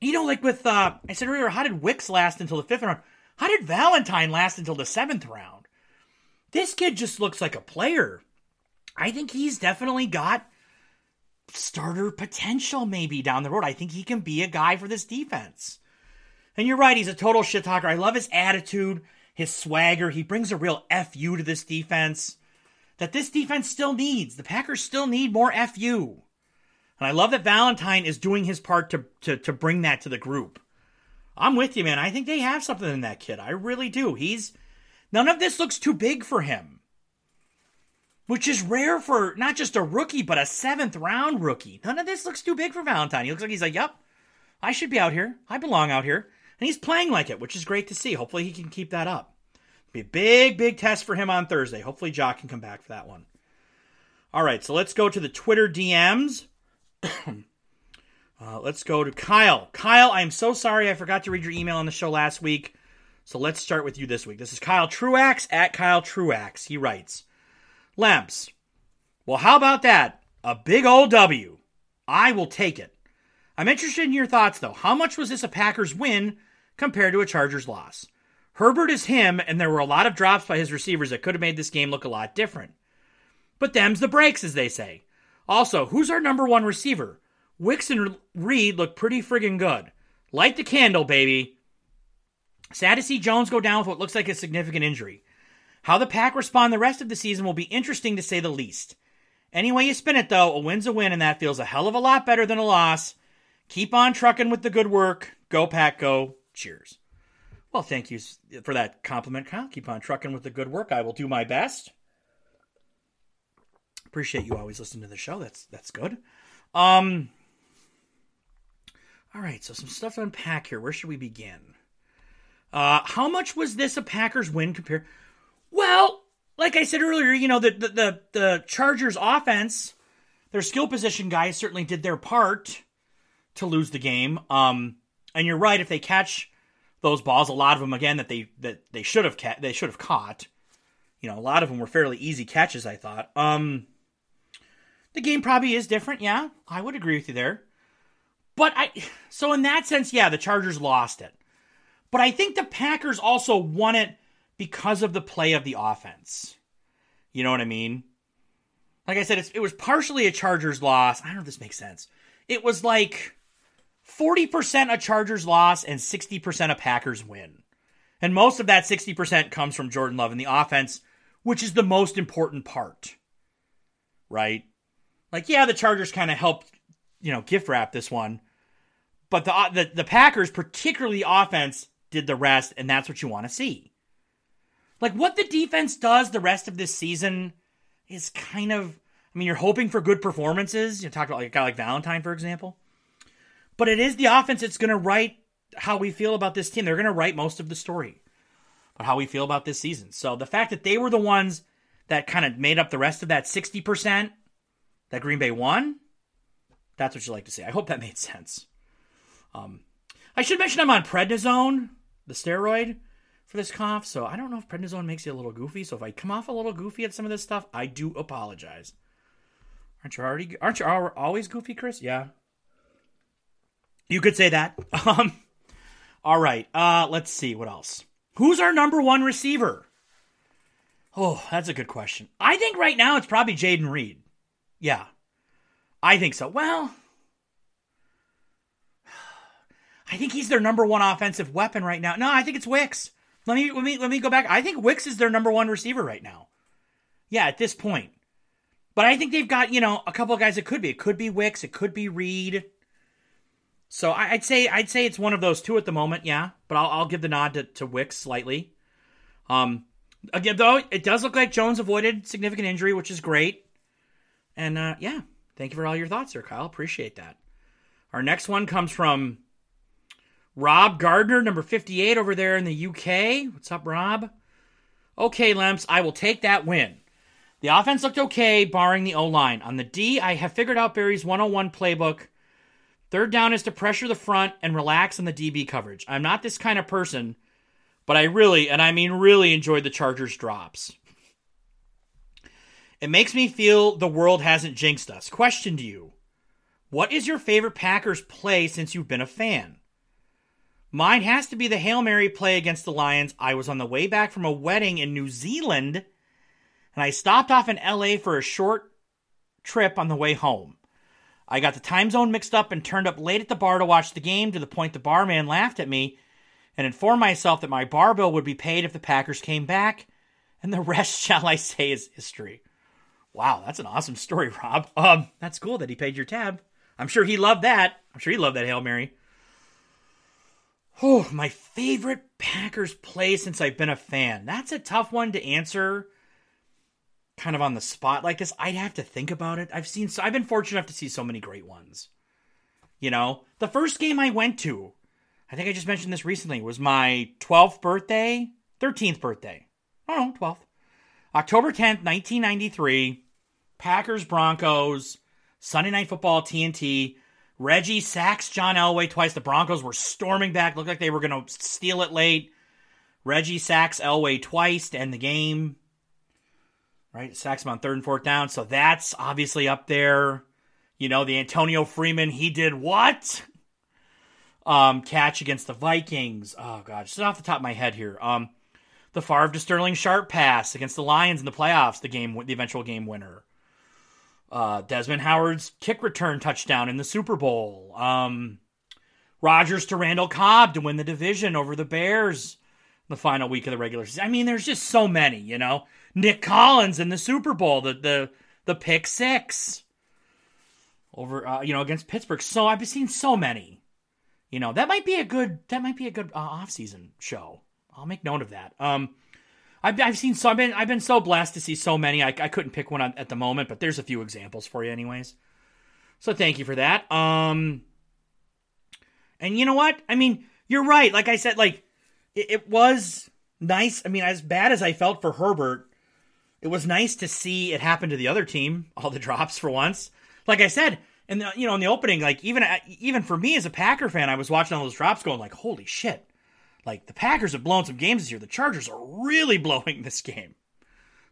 You know, like with, uh, I said earlier, how did Wicks last until the fifth round? How did Valentine last until the seventh round? This kid just looks like a player. I think he's definitely got starter potential maybe down the road. I think he can be a guy for this defense. And you're right, he's a total shit talker. I love his attitude, his swagger. He brings a real FU to this defense that this defense still needs. The Packers still need more FU. And I love that Valentine is doing his part to, to, to bring that to the group. I'm with you, man. I think they have something in that kid. I really do. He's none of this looks too big for him. which is rare for not just a rookie, but a seventh round rookie. None of this looks too big for Valentine. He looks like he's like, yep, I should be out here. I belong out here. And he's playing like it, which is great to see. Hopefully he can keep that up. Be a big, big test for him on Thursday. Hopefully Jock can come back for that one. All right, so let's go to the Twitter DMs. uh, let's go to Kyle. Kyle, I'm so sorry I forgot to read your email on the show last week. So let's start with you this week. This is Kyle Truax at Kyle Truax. He writes, Lemps. Well, how about that? A big old W. I will take it. I'm interested in your thoughts, though. How much was this a Packers win compared to a Chargers loss? Herbert is him, and there were a lot of drops by his receivers that could have made this game look a lot different. But them's the breaks, as they say. Also, who's our number one receiver? Wicks and Reed look pretty friggin' good. Light the candle, baby. Sad to see Jones go down with what looks like a significant injury. How the Pack respond the rest of the season will be interesting to say the least. Any way you spin it, though, a win's a win, and that feels a hell of a lot better than a loss. Keep on trucking with the good work. Go, Pack, go. Cheers. Well, thank you for that compliment, Kyle. Keep on trucking with the good work. I will do my best. Appreciate you always listening to the show. That's that's good. Um. All right, so some stuff to unpack here. Where should we begin? Uh, how much was this a Packers win compared? Well, like I said earlier, you know the the the, the Chargers offense, their skill position guys certainly did their part to lose the game. Um, and you're right if they catch those balls, a lot of them again that they that they should have ca- they should have caught. You know, a lot of them were fairly easy catches. I thought. Um, the game probably is different. Yeah, I would agree with you there. But I, so in that sense, yeah, the Chargers lost it. But I think the Packers also won it because of the play of the offense. You know what I mean? Like I said, it was partially a Chargers loss. I don't know if this makes sense. It was like 40% a Chargers loss and 60% a Packers win. And most of that 60% comes from Jordan Love and the offense, which is the most important part. Right? Like, yeah, the Chargers kind of helped, you know, gift wrap this one. But the, uh, the the Packers, particularly offense, did the rest, and that's what you want to see. Like what the defense does the rest of this season is kind of I mean, you're hoping for good performances. You talk about like a guy like Valentine, for example. But it is the offense that's going to write how we feel about this team. They're going to write most of the story about how we feel about this season. So the fact that they were the ones that kind of made up the rest of that 60% that Green Bay won, that's what you like to see. I hope that made sense. Um, I should mention I'm on prednisone, the steroid for this cough. So I don't know if prednisone makes you a little goofy. So if I come off a little goofy at some of this stuff, I do apologize. Aren't you already? Aren't you always goofy, Chris? Yeah. You could say that. Um. All right. Uh. Let's see what else. Who's our number one receiver? Oh, that's a good question. I think right now it's probably Jayden Reed. Yeah, I think so. Well, I think he's their number one offensive weapon right now. No, I think it's Wicks. Let me let me let me go back. I think Wicks is their number one receiver right now. Yeah, at this point. But I think they've got, you know, a couple of guys it could be. It could be Wicks, it could be Reed. So I'd say I'd say it's one of those two at the moment, yeah. But I'll, I'll give the nod to, to Wicks slightly. Um, again, though, it does look like Jones avoided significant injury, which is great. And uh, yeah, thank you for all your thoughts there, Kyle. Appreciate that. Our next one comes from Rob Gardner, number 58 over there in the UK. What's up, Rob? Okay, Lemps, I will take that win. The offense looked okay, barring the O line. On the D, I have figured out Barry's 101 playbook. Third down is to pressure the front and relax on the DB coverage. I'm not this kind of person, but I really, and I mean really, enjoyed the Chargers drops. It makes me feel the world hasn't jinxed us. Question to you What is your favorite Packers play since you've been a fan? Mine has to be the Hail Mary play against the Lions. I was on the way back from a wedding in New Zealand, and I stopped off in LA for a short trip on the way home. I got the time zone mixed up and turned up late at the bar to watch the game to the point the barman laughed at me and informed myself that my bar bill would be paid if the Packers came back, and the rest, shall I say, is history. Wow, that's an awesome story, Rob. Um, that's cool that he paid your tab. I'm sure he loved that. I'm sure he loved that Hail Mary. Oh, my favorite Packers play since I've been a fan. That's a tough one to answer. kind of on the spot like this, I'd have to think about it. I've seen, so I've been fortunate enough to see so many great ones. You know, the first game I went to, I think I just mentioned this recently, was my 12th birthday, 13th birthday. Oh no, 12th. October 10th, 1993. Packers Broncos, Sunday Night Football, TNT. Reggie sacks John Elway twice. The Broncos were storming back, looked like they were going to steal it late. Reggie sacks Elway twice to end the game. Right? Sacks him on third and fourth down. So that's obviously up there. You know, the Antonio Freeman, he did what? Um, catch against the Vikings. Oh, God. Just off the top of my head here. Um, the Favre to Sterling Sharpe pass against the Lions in the playoffs, the game, the eventual game winner. Uh, Desmond Howard's kick return touchdown in the Super Bowl. Um, to Randall Cobb to win the division over the Bears the final week of the regular season. I mean, there's just so many, you know. Nick Collins in the Super Bowl, the the the pick six over, uh, you know, against Pittsburgh. So I've seen so many. You know, that might be a good that might be a good uh, off season show. I'll make note of that. Um, I've, I've seen so I've been I've been so blessed to see so many. I, I couldn't pick one at the moment, but there's a few examples for you, anyways. So thank you for that. Um, and you know what? I mean, you're right. Like I said, like it, it was nice. I mean, as bad as I felt for Herbert, it was nice to see it happen to the other team. All the drops for once. Like I said, and you know, in the opening, like even even for me as a Packer fan, I was watching all those drops, going like, "Holy shit!" Like the Packers have blown some games this year. The Chargers are really blowing this game.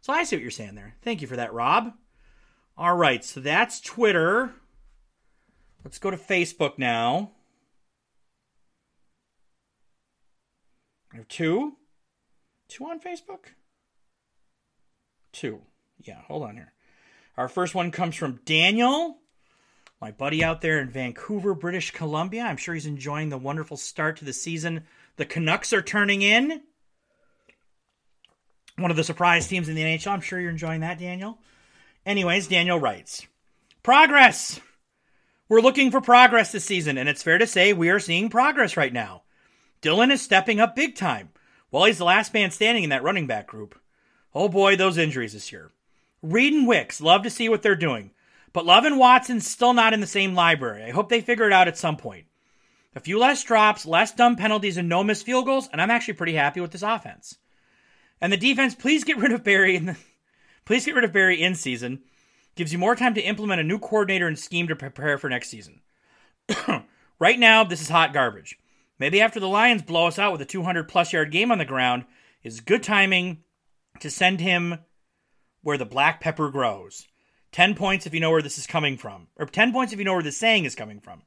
So I see what you're saying there. Thank you for that, Rob. All right, so that's Twitter. Let's go to Facebook now. I have two. Two on Facebook? Two. Yeah, hold on here. Our first one comes from Daniel, my buddy out there in Vancouver, British Columbia. I'm sure he's enjoying the wonderful start to the season the Canucks are turning in. One of the surprise teams in the NHL. I'm sure you're enjoying that, Daniel. Anyways, Daniel writes Progress! We're looking for progress this season, and it's fair to say we are seeing progress right now. Dillon is stepping up big time. Well, he's the last man standing in that running back group. Oh boy, those injuries this year. Reed and Wicks, love to see what they're doing. But Love and Watson's still not in the same library. I hope they figure it out at some point. A few less drops, less dumb penalties, and no missed field goals, and I'm actually pretty happy with this offense. And the defense, please get rid of Barry in the, please get rid of Barry in season. Gives you more time to implement a new coordinator and scheme to prepare for next season. right now, this is hot garbage. Maybe after the Lions blow us out with a 200 plus yard game on the ground, is good timing to send him where the black pepper grows. 10 points if you know where this is coming from. Or 10 points if you know where the saying is coming from.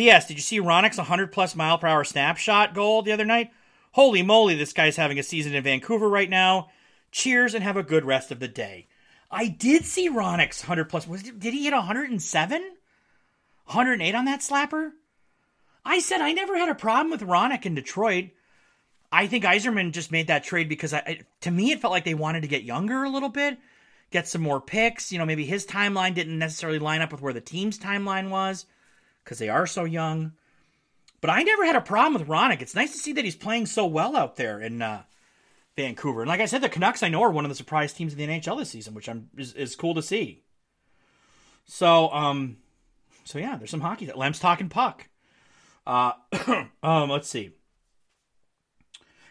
P.S. Did you see Hronek's 100 plus mile per hour snapshot goal the other night? Holy moly, this guy's having a season in Vancouver right now. Cheers and have a good rest of the day. I did see Hronek's 100 plus. Was, did he hit 107? 108 on that slapper? I said I never had a problem with Roenick in Detroit. I think Yzerman just made that trade because I, to me it felt like they wanted to get younger a little bit, get some more picks. You know, maybe his timeline didn't necessarily line up with where the team's timeline was because they are so young. But I never had a problem with Hronek. It's nice to see that he's playing so well out there in uh, Vancouver. And like I said, the Canucks I know are one of the surprise teams in the NHL this season, which I'm is, is cool to see. So um, so yeah, there's some hockey. That Lem's talking puck. Uh, um, let's see.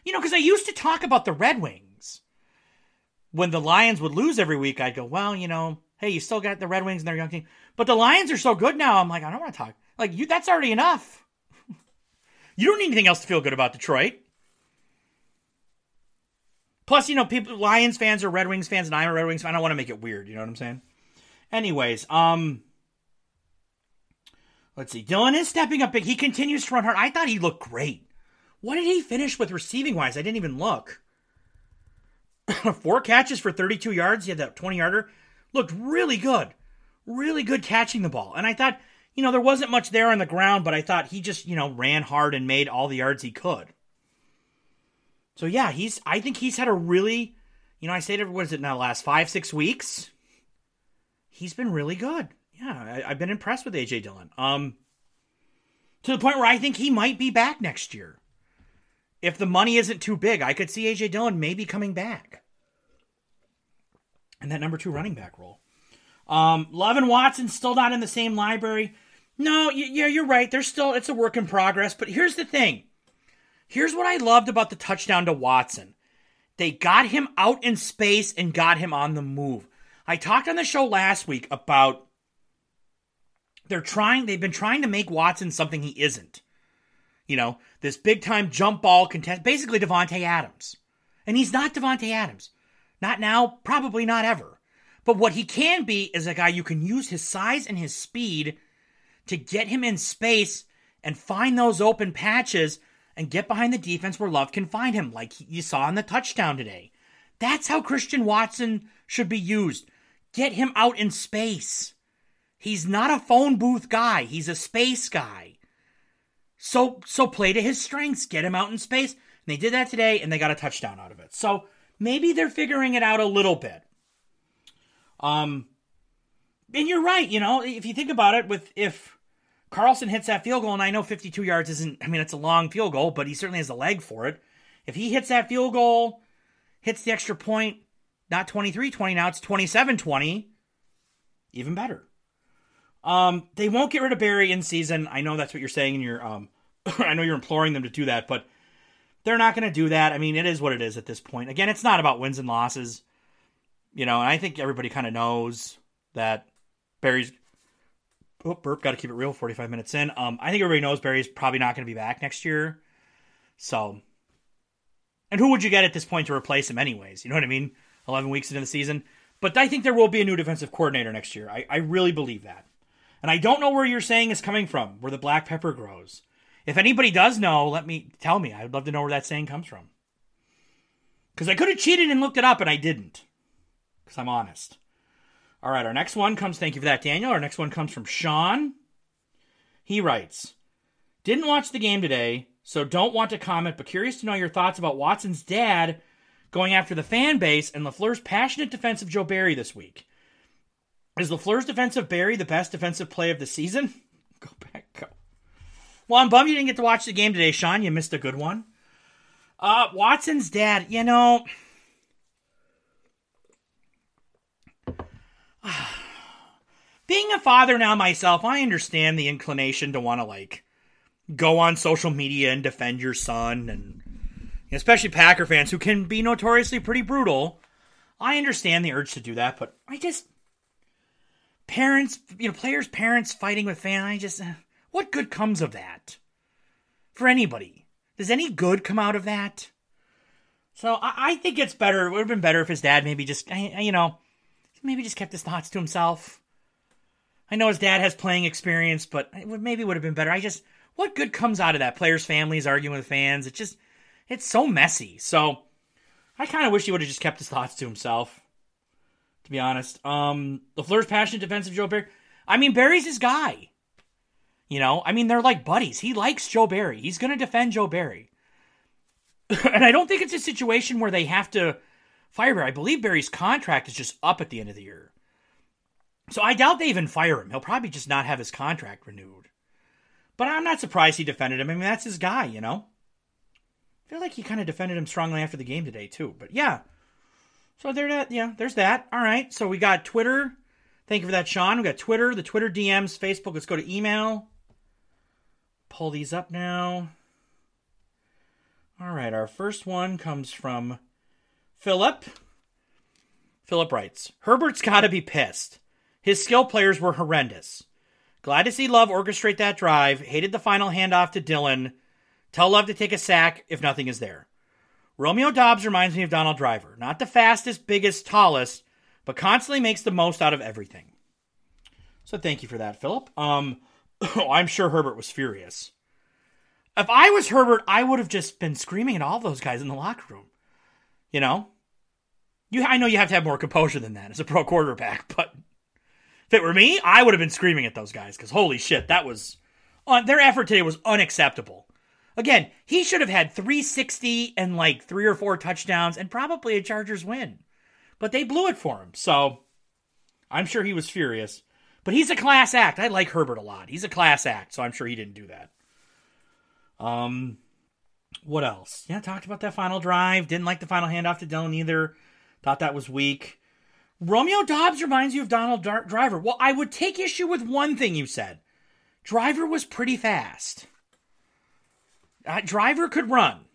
You know, because I used to talk about the Red Wings when the Lions would lose every week. I'd go, well, you know, hey, you still got the Red Wings and their young team. But the Lions are so good now. I'm like, I don't want to talk. Like you, that's already enough. you don't need anything else to feel good about Detroit. Plus, you know, people Lions fans are Red Wings fans, and I'm a Red Wings fan. I don't want to make it weird. You know what I'm saying? Anyways, um, let's see. Dillon is stepping up big. He continues to run hard. I thought he looked great. What did he finish with receiving wise? I didn't even look. Four catches for 32 yards. He had that 20 yarder looked really good. Really good catching the ball. And I thought, you know, there wasn't much there on the ground, but I thought he just, you know, ran hard and made all the yards he could. So yeah, he's I think he's had a really, you know, I say to what is it now, last five, six weeks? He's been really good. Yeah, I, have been impressed with AJ Dillon. Um to the point where I think he might be back next year. If the money isn't too big, I could see AJ Dillon maybe coming back. And that number two running back role. Um, Love and Watson still not in the same library. No, yeah, you're right. There's still it's a work in progress. But here's the thing. Here's what I loved about the touchdown to Watson. They got him out in space and got him on the move. I talked on the show last week about they're trying they've been trying to make Watson something he isn't. You know, this big time jump ball contest basically Davante Adams. And he's not Davante Adams. Not now, probably not ever. But what he can be is a guy you can use his size and his speed to get him in space and find those open patches and get behind the defense where Love can find him, like you saw in the touchdown today. That's how Christian Watson should be used. Get him out in space. He's not a phone booth guy, he's a space guy. So so play to his strengths, get him out in space. And they did that today and they got a touchdown out of it. So maybe they're figuring it out a little bit. Um and you're right, you know, if you think about it with if Carlson hits that field goal and I know 52 yards isn't I mean it's a long field goal, but he certainly has a leg for it. If he hits that field goal, hits the extra point, not 23-20 now, it's 27-20, even better. Um, they won't get rid of Barry in season. I know that's what you're saying, and you're um, I know you're imploring them to do that, but they're not going to do that. I mean, it is what it is at this point. Again, it's not about wins and losses, you know. And I think everybody kind of knows that Barry's. Oh, burp! Got to keep it real. Forty-five minutes in. Um, I think everybody knows Barry's probably not going to be back next year. So, and who would you get at this point to replace him, anyways? You know what I mean? Eleven weeks into the season, but I think there will be a new defensive coordinator next year. I, I really believe that. And I don't know where you're saying is coming from, where the black pepper grows. If anybody does know, let me tell me. I'd love to know where that saying comes from. Because I could have cheated and looked it up, and I didn't. Because I'm honest. All right, our next one comes. Thank you for that, Daniel. Our next one comes from Sean. He writes Didn't watch the game today, so don't want to comment, but curious to know your thoughts about Watson's dad going after the fan base and LaFleur's passionate defense of Joe Barry this week. Is LaFleur's defense of Barry the best defensive play of the season? Go back. Well, I'm bummed you didn't get to watch the game today, Sean. You missed a good one. Uh, Watson's dad, you know. Being a father now myself, I understand the inclination to want to, like, go on social media and defend your son, and especially Packer fans who can be notoriously pretty brutal. I understand the urge to do that, but I just parents, you know, players' parents fighting with fans. I just, uh, what good comes of that for anybody? Does any good come out of that? So I, I think it's better. It would have been better if his dad maybe just, you know, maybe just kept his thoughts to himself. I know his dad has playing experience, but it would, maybe would have been better. I just, what good comes out of that? Players' families arguing with fans. It just, it's so messy. So I kind of wish he would have just kept his thoughts to himself to be honest. Um, LaFleur's passionate defensive Joe Barry. I mean, Barry's his guy. You know, I mean, they're like buddies. He likes Joe Barry. He's going to defend Joe Barry. and I don't think it's a situation where they have to fire Barry. I believe Barry's contract is just up at the end of the year. So I doubt they even fire him. He'll probably just not have his contract renewed. But I'm not surprised he defended him. I mean, that's his guy, you know? I feel like he kind of defended him strongly after the game today, too. But yeah, so there, that yeah, there's that. All right. So we got Twitter. Thank you for that, Sean. We got Twitter, the Twitter DMs, Facebook. Let's go to email. Pull these up now. All right. Our first one comes from Philip. Philip writes Herbert's got to be pissed. His skill players were horrendous. Glad to see Love orchestrate that drive. Hated the final handoff to Dillon. Tell Love to take a sack if nothing is there. Romeo Doubs reminds me of Donald Driver. Not the fastest, biggest, tallest, but constantly makes the most out of everything. So thank you for that, Philip. Um, I'm sure Herbert was furious. If I was Herbert, I would have just been screaming at all those guys in the locker room. You know, you I know you have to have more composure than that as a pro quarterback, but if it were me, I would have been screaming at those guys because holy shit, that was uh, their effort today was unacceptable. Again, he should have had 360 and like three or four touchdowns and probably a Chargers win. But they blew it for him. So I'm sure he was furious. But he's a class act. I like Herbert a lot. He's a class act, so I'm sure he didn't do that. Um what else? Yeah, talked about that final drive. Didn't like the final handoff to Dillon either. Thought that was weak. Romeo Doubs reminds you of Donald Dar- Driver. Well, I would take issue with one thing you said. Driver was pretty fast. Uh, driver could run.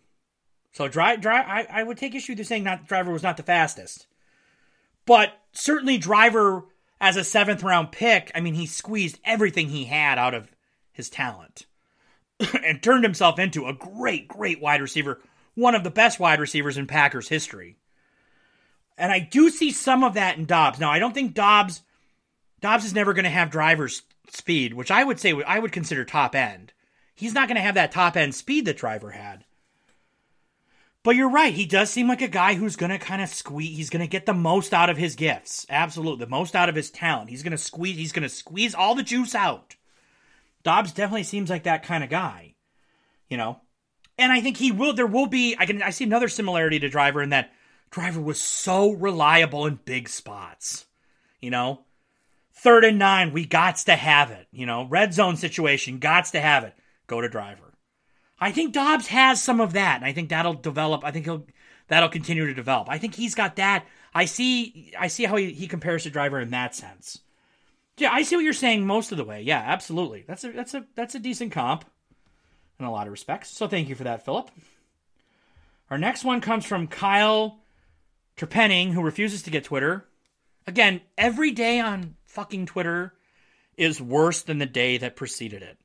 So dry, dry, I, I would take issue with saying not Driver was not the fastest. But certainly Driver as a seventh round pick, I mean, he squeezed everything he had out of his talent and turned himself into a great, great wide receiver, one of the best wide receivers in Packers history. And I do see some of that in Doubs. Now, I don't think Doubs Doubs is never going to have driver's speed, which I would say I would consider top end. He's not going to have that top end speed that Driver had. But you're right, he does seem like a guy who's going to kind of squeeze he's going to get the most out of his gifts. Absolutely, the most out of his talent. He's going to squeeze he's going to squeeze all the juice out. Doubs definitely seems like that kind of guy. You know? And I think he will there will be I can I see another similarity to Driver in that Driver was so reliable in big spots. You know, third and nine, we gots to have it. You know, red zone situation, gots to have it. Go to Driver. I think Doubs has some of that, I think that'll develop. I think he'll that'll continue to develop. I think he's got that. I see. I see how he, he compares to Driver in that sense. Yeah, I see what you're saying most of the way. Yeah, absolutely. That's a that's a that's a decent comp in a lot of respects. So thank you for that, Philip. Our next one comes from Kyle Trepenning, who refuses to get Twitter. Again, every day on fucking Twitter is worse than the day that preceded it.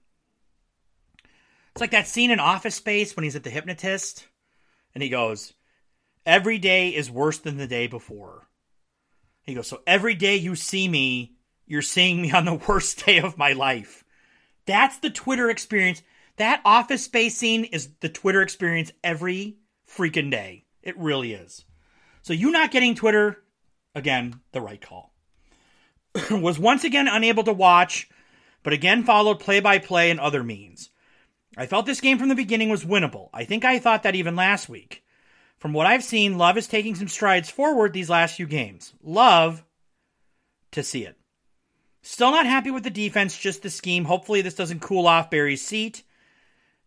It's like that scene in Office Space when he's at the hypnotist and he goes, Every day is worse than the day before. He goes, So every day you see me, you're seeing me on the worst day of my life. That's the Twitter experience. That Office Space scene is the Twitter experience every freaking day. It really is. So you not getting Twitter, again, the right call. was once again unable to watch, but again followed play by play and other means. I felt this game from the beginning was winnable. I think I thought that even last week. From what I've seen, Love is taking some strides forward these last few games. Love to see it. Still not happy with the defense, just the scheme. Hopefully, this doesn't cool off Barry's seat.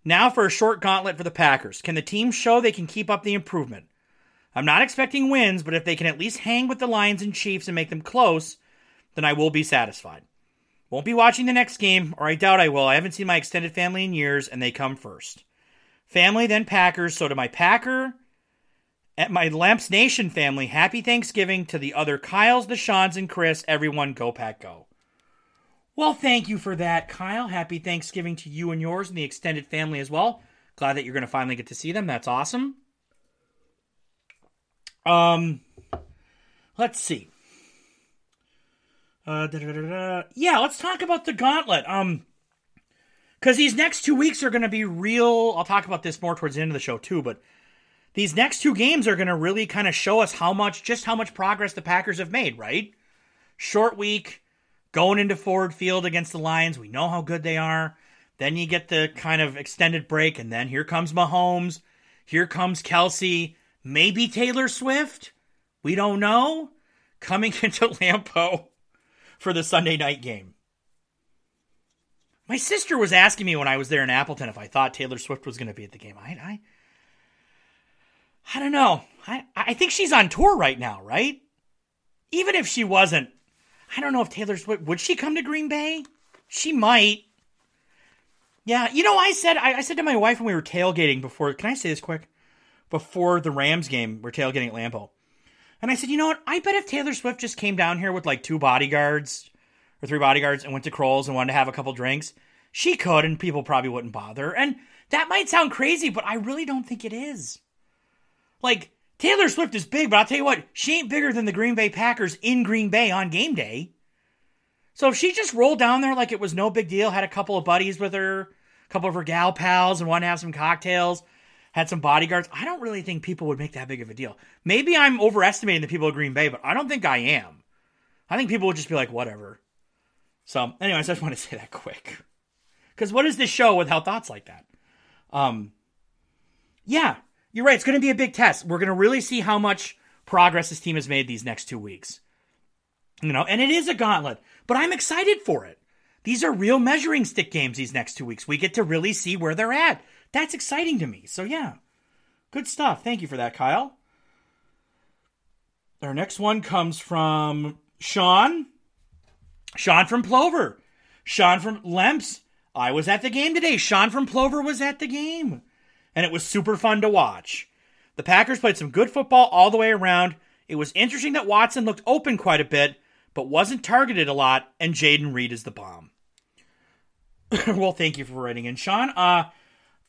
Now for a short gauntlet for the Packers. Can the team show they can keep up the improvement? I'm not expecting wins, but if they can at least hang with the Lions and Chiefs and make them close, then I will be satisfied. Won't be watching the next game, or I doubt I will. I haven't seen my extended family in years, and they come first. Family, then Packers. So to my Packer, at my Lamps Nation family, happy Thanksgiving to the other Kyles, the Shans, and Chris. Everyone, go Pack Go. Well, thank you for that, Kyle. Happy Thanksgiving to you and yours and the extended family as well. Glad that you're going to finally get to see them. That's awesome. Um, let's see. Uh, yeah, let's talk about the gauntlet. Um, because these next two weeks are going to be real. I'll talk about this more towards the end of the show too, but these next two games are going to really kind of show us how much, just how much progress the Packers have made. Right? Short week, going into Ford Field against the Lions. We know how good they are. Then you get the kind of extended break, and then here comes Mahomes. Here comes Kelce. Maybe Taylor Swift. We don't know. Coming into Lambeau for the Sunday night game. My sister was asking me when I was there in Appleton if I thought Taylor Swift was going to be at the game. I, I, I don't know. I, I think she's on tour right now, right? Even if she wasn't, I don't know if Taylor Swift would she come to Green Bay? She might. Yeah, you know, I said I, I said to my wife when we were tailgating before. Can I say this quick? Before the Rams game, we're tailgating at Lambeau. And I said, you know what? I bet if Taylor Swift just came down here with like two bodyguards or three bodyguards and went to Kroll's and wanted to have a couple drinks, she could and people probably wouldn't bother. And that might sound crazy, but I really don't think it is. Like, Taylor Swift is big, but I'll tell you what, she ain't bigger than the Green Bay Packers in Green Bay on game day. So if she just rolled down there like it was no big deal, had a couple of buddies with her, a couple of her gal pals, and wanted to have some cocktails, had some bodyguards, I don't really think people would make that big of a deal. Maybe I'm overestimating the people of Green Bay, but I don't think I am. I think people would just be like, whatever. So, anyways, I just want to say that quick. Because what is this show without thoughts like that? Um, yeah, you're right. It's going to be a big test. We're going to really see how much progress this team has made these next two weeks. You know, and it is a gauntlet, but I'm excited for it. These are real measuring stick games these next two weeks. We get to really see where they're at. That's exciting to me. So, yeah, good stuff. Thank you for that, Kyle. Our next one comes from Sean. Sean from Plover. Sean from Lemps. I was at the game today. Sean from Plover was at the game. And it was super fun to watch. The Packers played some good football all the way around. It was interesting that Watson looked open quite a bit, but wasn't targeted a lot, and Jayden Reed is the bomb. well, thank you for writing in, Sean. Uh,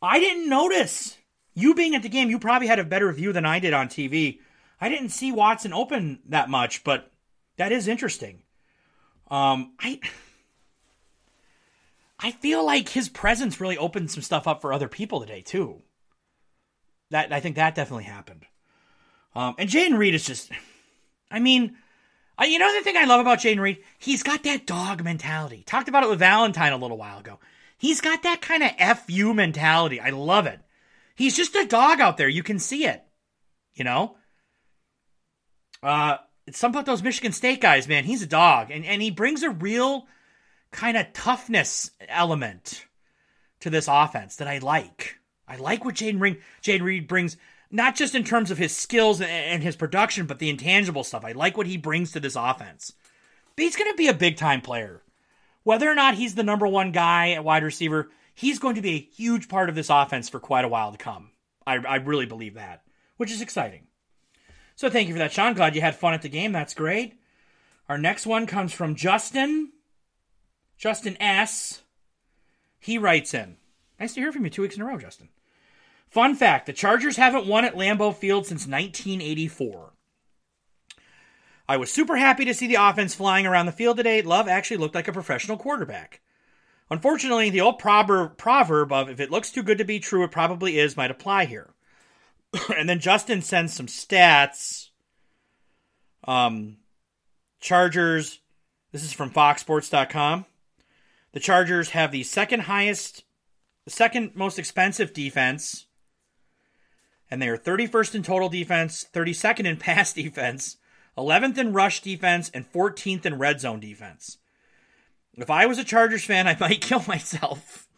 I didn't notice. You being at the game, you probably had a better view than I did on TV. I didn't see Watson open that much, but that is interesting. Um, I I feel like his presence really opened some stuff up for other people today too. That I think that definitely happened. Um, and Jayden Reed is just, I mean, uh, you know the thing I love about Jayden Reed? He's got that dog mentality. Talked about it with Valentine a little while ago. He's got that kind of fu mentality. I love it. He's just a dog out there. You can see it. You know. Uh, some about those Michigan State guys, man. He's a dog, and and he brings a real kind of toughness element to this offense that I like. I like what Jayden Reed, Jayden Reed brings, not just in terms of his skills and his production, but the intangible stuff. I like what he brings to this offense. But he's going to be a big time player. Whether or not he's the number one guy at wide receiver, he's going to be a huge part of this offense for quite a while to come. I, I really believe that, which is exciting. So thank you for that, Sean. Glad you had fun at the game. That's great. Our next one comes from Justin. Justin S. He writes in. Nice to hear from you two weeks in a row, Justin. Fun fact the Chargers haven't won at Lambeau Field since 1984. I was super happy to see the offense flying around the field today. Love actually looked like a professional quarterback. Unfortunately, the old proverb, of if it looks too good to be true, it probably is might apply here. and then Justin sends some stats. Um, Chargers, this is from foxsports.com. The Chargers have the second highest, the second most expensive defense, and they are 31st in total defense, 32nd in pass defense, 11th in rush defense, and 14th in red zone defense. If I was a Chargers fan, I might kill myself.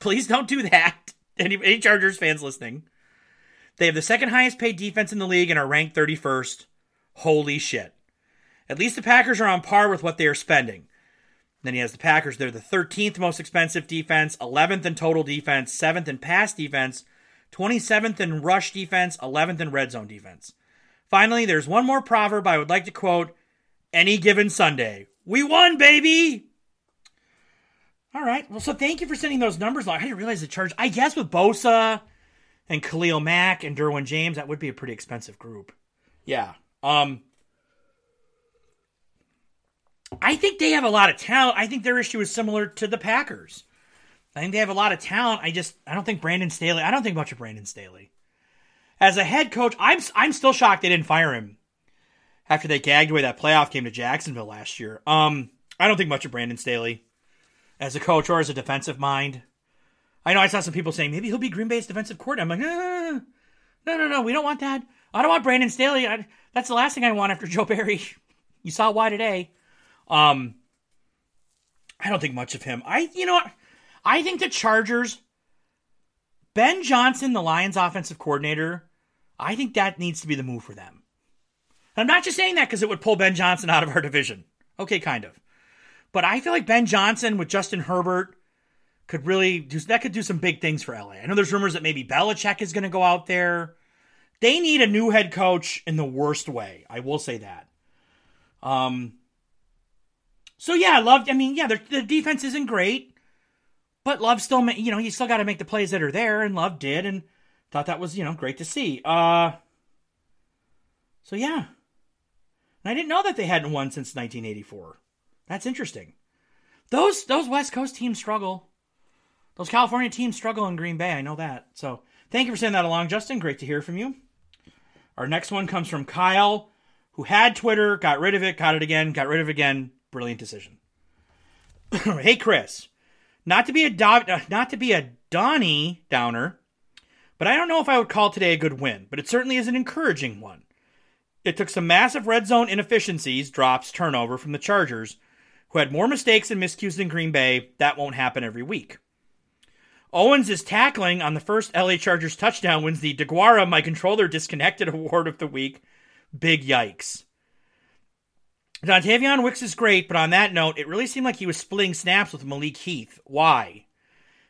Please don't do that. Any, any Chargers fans listening? They have the second highest paid defense in the league and are ranked 31st. Holy shit. At least the Packers are on par with what they are spending. Then he has the Packers. They're the 13th most expensive defense, 11th in total defense, 7th in pass defense, 27th in rush defense, 11th in red zone defense. Finally, there's one more proverb I would like to quote any given Sunday. We won, baby! All right. Well, so thank you for sending those numbers. I didn't realize the charge. I guess with Bosa and Khalil Mack and Derwin James, that would be a pretty expensive group. Yeah. Um, I think they have a lot of talent. I think their issue is similar to the Packers. I think they have a lot of talent. I just I don't think Brandon Staley. I don't think much of Brandon Staley. As a head coach, I'm I'm still shocked they didn't fire him after they gagged away that playoff game to Jacksonville last year. Um, I don't think much of Brandon Staley as a coach or as a defensive mind. I know I saw some people saying maybe he'll be Green Bay's defensive coordinator. I'm like, no, no, no, no, we don't want that. I don't want Brandon Staley. I, that's the last thing I want after Joe Barry. You saw why today. Um, I don't think much of him. I, you know, I think the Chargers, Ben Johnson, the Lions offensive coordinator, I think that needs to be the move for them. And I'm not just saying that because it would pull Ben Johnson out of our division. Okay, kind of. But I feel like Ben Johnson with Justin Herbert could really do that could do some big things for LA. I know there's rumors that maybe Belichick is going to go out there. They need a new head coach in the worst way. I will say that. Um. So yeah, I Love. I mean, yeah, the defense isn't great, but Love still, you know, you still got to make the plays that are there, and Love did, and thought that was, you know, great to see. Uh. So yeah, and I didn't know that they hadn't won since 1984. That's interesting. Those those West Coast teams struggle. Those California teams struggle in Green Bay. I know that. So thank you for sending that along, Justin. Great to hear from you. Our next one comes from Kyle, who had Twitter, got rid of it, got it again, got rid of it again. Brilliant decision. hey, Chris. Not to be a do- not to be a Donnie downer, but I don't know if I would call today a good win. But it certainly is an encouraging one. It took some massive red zone inefficiencies, drops, turnover from the Chargers, who had more mistakes and miscues than Green Bay. That won't happen every week. Owens is tackling on the first LA Chargers touchdown wins the DeGuara My Controller Disconnected Award of the Week. Big yikes. Dontayvion Wicks is great, but on that note, it really seemed like he was splitting snaps with Malik Heath. Why?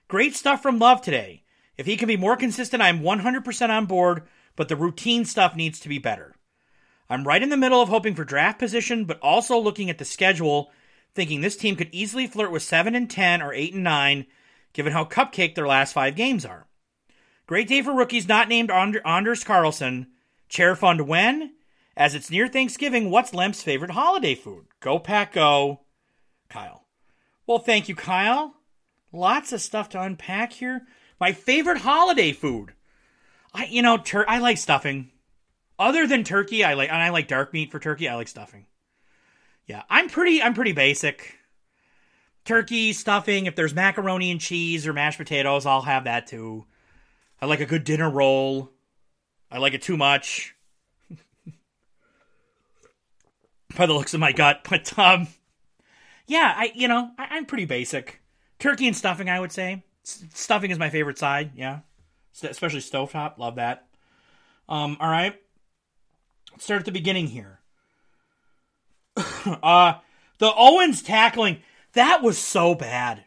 Great stuff from Love today. If he can be more consistent, I'm 100% on board, but the routine stuff needs to be better. I'm right in the middle of hoping for draft position, but also looking at the schedule, thinking this team could easily flirt with 7 and 10 or 8 and 9, given how cupcake their last five games are. Great day for rookies not named Anders Carlson. Chair fund when? As it's near Thanksgiving, what's Lemp's favorite holiday food? Go Pack Go. Kyle. Well, thank you, Kyle. Lots of stuff to unpack here. My favorite holiday food. I you know, tur- I like stuffing. Other than turkey, I like and I like dark meat for turkey. I like stuffing. Yeah, I'm pretty I'm pretty basic. Turkey stuffing. If there's macaroni and cheese or mashed potatoes, I'll have that too. I like a good dinner roll. I like it too much. By the looks of my gut, but um, yeah, I you know I, am pretty basic. Turkey and stuffing, I would say. Stuffing is my favorite side. Yeah, especially stovetop. Love that. Um, all right. Let's start at the beginning here. uh, the Owens tackling that was so bad.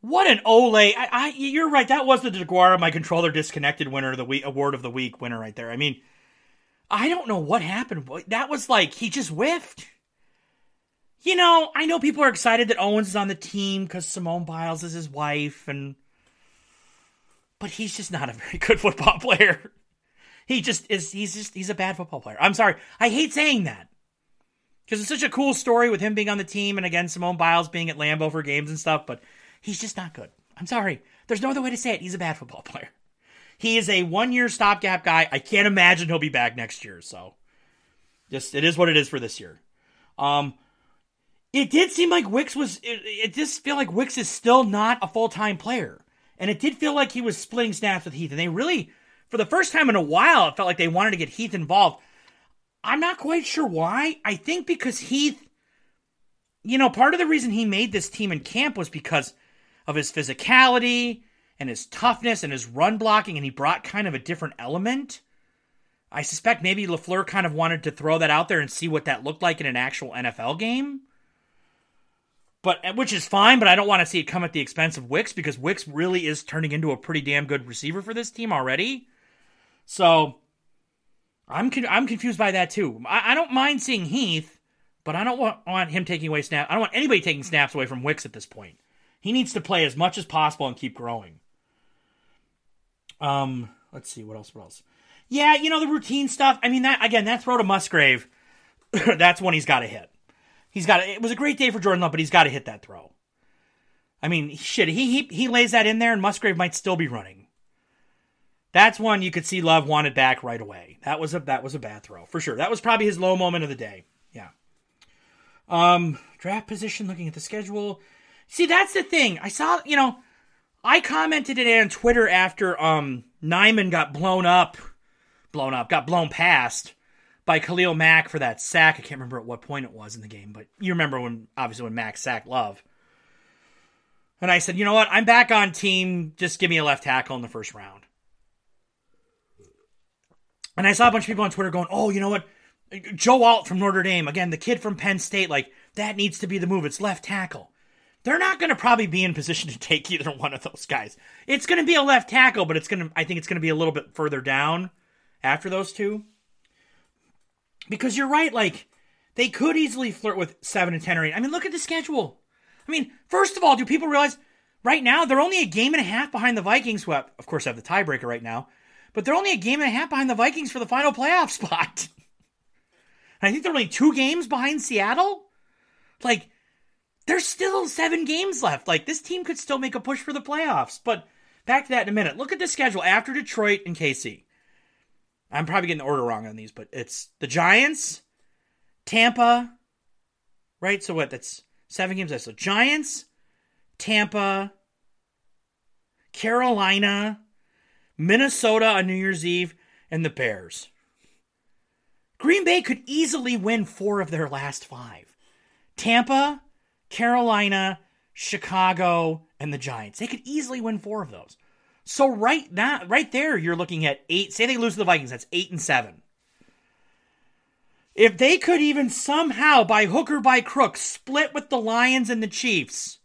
What an Ole! I, I, you're right. That was the DeGuara, my controller disconnected winner of the week, award of the week winner right there. I mean, I don't know what happened. That was like he just whiffed. You know, I know people are excited that Owens is on the team because Simone Biles is his wife, and but he's just not a very good football player. He just is. He's just he's a bad football player. I'm sorry. I hate saying that because it's such a cool story with him being on the team and again Simone Biles being at Lambeau for games and stuff. But he's just not good. I'm sorry. There's no other way to say it. He's a bad football player. He is a one year stopgap guy. I can't imagine he'll be back next year. So just it is what it is for this year. Um, it did seem like Wicks was. It, it just feel like Wicks is still not a full time player, and it did feel like he was splitting snaps with Heath. And they really, for the first time in a while, it felt like they wanted to get Heath involved. I'm not quite sure why. I think because Heath, you know, part of the reason he made this team in camp was because of his physicality and his toughness and his run blocking, and he brought kind of a different element. I suspect maybe LaFleur kind of wanted to throw that out there and see what that looked like in an actual NFL game. But which is fine, but I don't want to see it come at the expense of Wicks because Wicks really is turning into a pretty damn good receiver for this team already. So I'm con- I'm confused by that too. I, I don't mind seeing Heath, but I don't want, want him taking away snaps. I don't want anybody taking snaps away from Wicks at this point. He needs to play as much as possible and keep growing. Um, let's see what else. What else? Yeah, you know the routine stuff. I mean that again. That throw to Musgrave. that's when he's got to hit. He's got. It was a great day for Jordan Love, but he's got to hit that throw. I mean, shit. He he he lays that in there, and Musgrave might still be running. That's one you could see Love wanted back right away. That was a that was a bad throw for sure. That was probably his low moment of the day. Yeah. Um, draft position. Looking at the schedule. See, that's the thing. I saw. You know, I commented it on Twitter after um Nijman got blown up, blown up, got blown past by Khalil Mack for that sack. I can't remember at what point it was in the game, but you remember when obviously when Mack sacked Love. And I said, you know what? I'm back on team. Just give me a left tackle in the first round. And I saw a bunch of people on Twitter going, oh, you know what? Joe Alt from Notre Dame, again, the kid from Penn State, like, that needs to be the move. It's left tackle they're not going to probably be in position to take either one of those guys. It's going to be a left tackle, but it's going to I think it's going to be a little bit further down after those two. Because you're right, like they could easily flirt with 7 and 10 or 8. I mean, look at the schedule. I mean, first of all, do people realize right now they're only a game and a half behind the Vikings, who have, of course have the tiebreaker right now, but they're only a game and a half behind the Vikings for the final playoff spot. and I think they're only two games behind Seattle. Like there's still seven games left. Like this team could still make a push for the playoffs. But back to that in a minute. Look at the schedule after Detroit and KC. I'm probably getting the order wrong on these, but it's the Giants, Tampa, right? So what? That's seven games. So Giants, Tampa, Carolina, Minnesota on New Year's Eve, and the Bears. Green Bay could easily win four of their last five. Tampa, Carolina, Chicago, and the Giants. They could easily win four of those. So right now, right there, you're looking at eight. Say they lose to the Vikings, that's eight and seven. If they could even somehow, by hook or by crook, split with the Lions and the Chiefs,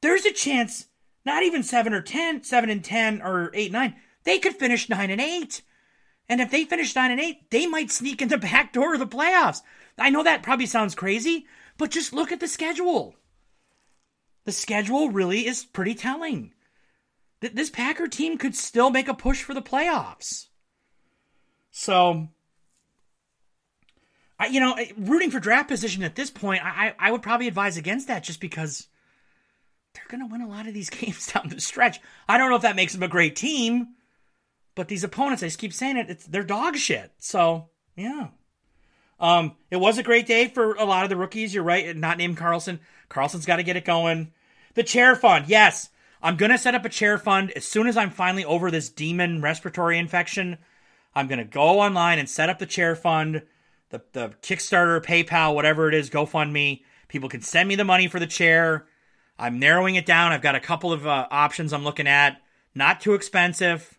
there's a chance, not even 7 or ten, seven and 10 or 8 9, they could finish 9 and 8. And if they finish 9 and 8, they might sneak in the back door of the playoffs. I know that probably sounds crazy, but just look at the schedule. The schedule really is pretty telling. This Packer team could still make a push for the playoffs. So, I, you know, rooting for draft position at this point, I, I would probably advise against that just because they're going to win a lot of these games down the stretch. I don't know if that makes them a great team, but these opponents, I just keep saying it, it's, they're dog shit. So, yeah. Um, it was a great day for a lot of the rookies. You're right, not named Carlson. Carlson's got to get it going. The chair fund, yes. I'm going to set up a chair fund as soon as I'm finally over this demon respiratory infection. I'm going to go online and set up the chair fund, the, the Kickstarter, PayPal, whatever it is, GoFundMe. People can send me the money for the chair. I'm narrowing it down. I've got a couple of uh, options I'm looking at. Not too expensive.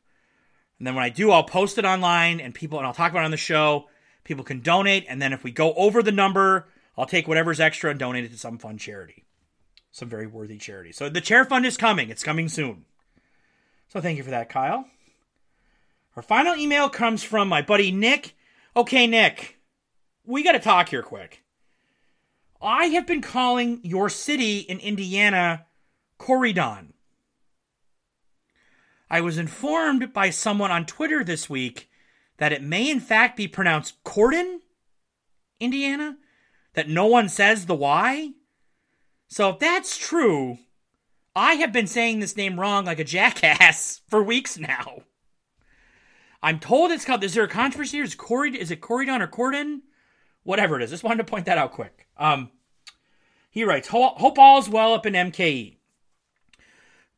And then when I do, I'll post it online and people, and I'll talk about it on the show. People can donate. And then if we go over the number, I'll take whatever's extra and donate it to some fun charity some very worthy charity. So the chair fund is coming. It's coming soon. So thank you for that, Kyle. Our final email comes from my buddy Nick. Okay, Nick, we got to talk here quick. I have been calling your city in Indiana Corydon. I was informed by someone on Twitter this week that it may in fact be pronounced Corden, Indiana, that no one says the Y. So if that's true, I have been saying this name wrong like a jackass for weeks now. I'm told it's called. Is there a controversy? Is Corey? Is it Corydon or Corden? Whatever it is. Just wanted to point that out quick. Um, he writes, "Hope all is well up in MKE.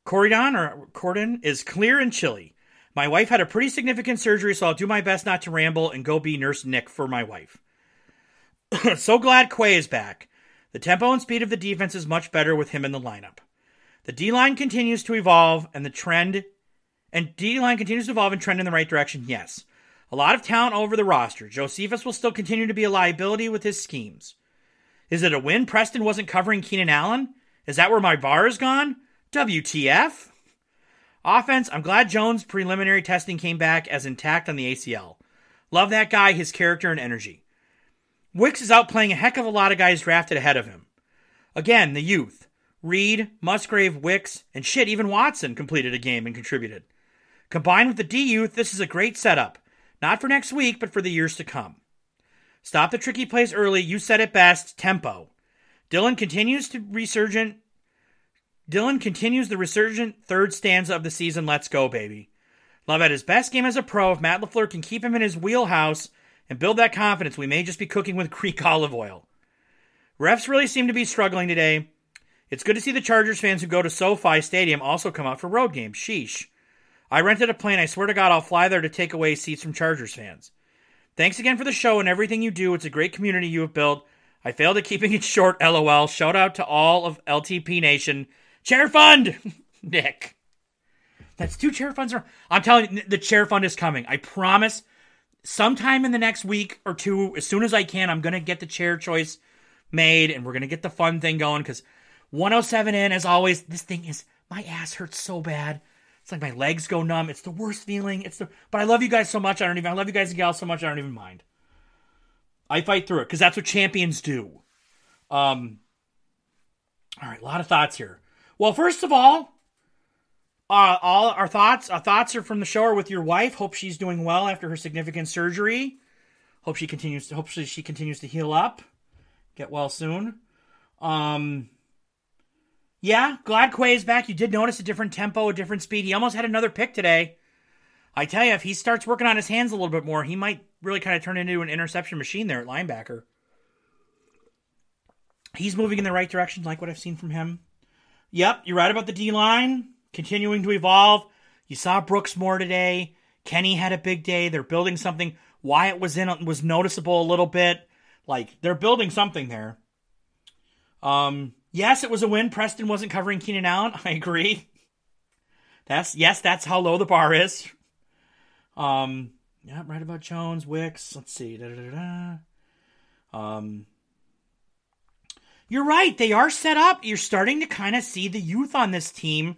Corydon or Corden is clear and chilly. My wife had a pretty significant surgery, so I'll do my best not to ramble and go be Nurse Nick for my wife. so glad Quay is back. The tempo and speed of the defense is much better with him in the lineup. The D line continues to evolve and the trend and D line continues to evolve and trend in the right direction, yes. A lot of talent over the roster. Josephus will still continue to be a liability with his schemes. Is it a win Preston wasn't covering Keenan Allen? Is that where my bar is gone? WTF? Offense, I'm glad Jones' preliminary testing came back as intact on the ACL. Love that guy, his character and energy. Wicks is outplaying a heck of a lot of guys drafted ahead of him. Again, the youth. Reed, Musgrave, Wicks, and shit, even Watson completed a game and contributed. Combined with the D youth, this is a great setup. Not for next week, but for the years to come. Stop the tricky plays early. You said it best. Tempo. Dillon continues to resurgent. Dillon continues the resurgent third stanza of the season. Let's go, baby. Love at his best game as a pro. If Matt LaFleur can keep him in his wheelhouse, and build that confidence, we may just be cooking with Greek olive oil. Refs really seem to be struggling today. It's good to see the Chargers fans who go to SoFi Stadium also come out for road games. Sheesh. I rented a plane. I swear to God, I'll fly there to take away seats from Chargers fans. Thanks again for the show and everything you do. It's a great community you have built. I failed at keeping it short, lol. Shout out to all of LTP Nation. Chair Fund! Nick. That's two chair funds. I'm telling you, the chair fund is coming. I promise sometime in the next week or two, as soon as I can, I'm going to get the chair choice made and we're going to get the fun thing going because 107 in, as always, this thing is, my ass hurts so bad. It's like my legs go numb. It's the worst feeling. It's the, but I love you guys so much. I don't even, I love you guys and gals so much. I don't even mind. I fight through it because that's what champions do. Um, all right, a lot of thoughts here. Well, first of all, uh, all our thoughts, our thoughts are from the show are with your wife. Hope she's doing well after her significant surgery. Hope she continues to hopefully she continues to heal up, get well soon. Um, yeah, glad Quay is back. You did notice a different tempo, a different speed. He almost had another pick today. I tell you, if he starts working on his hands a little bit more, he might really kind of turn into an interception machine there at linebacker. He's moving in the right direction, like what I've seen from him. Yep, you're right about the D line continuing to evolve. You saw Brooks more today. Kenny had a big day. They're building something. Wyatt was in was noticeable a little bit. Like they're building something there. Um, yes, it was a win. Preston wasn't covering Keenan Allen. I agree. That's yes, that's how low the bar is. Um, yeah, right about Jones, Wicks. Let's see. Da, da, da, Um, you're right. They are set up. You're starting to kind of see the youth on this team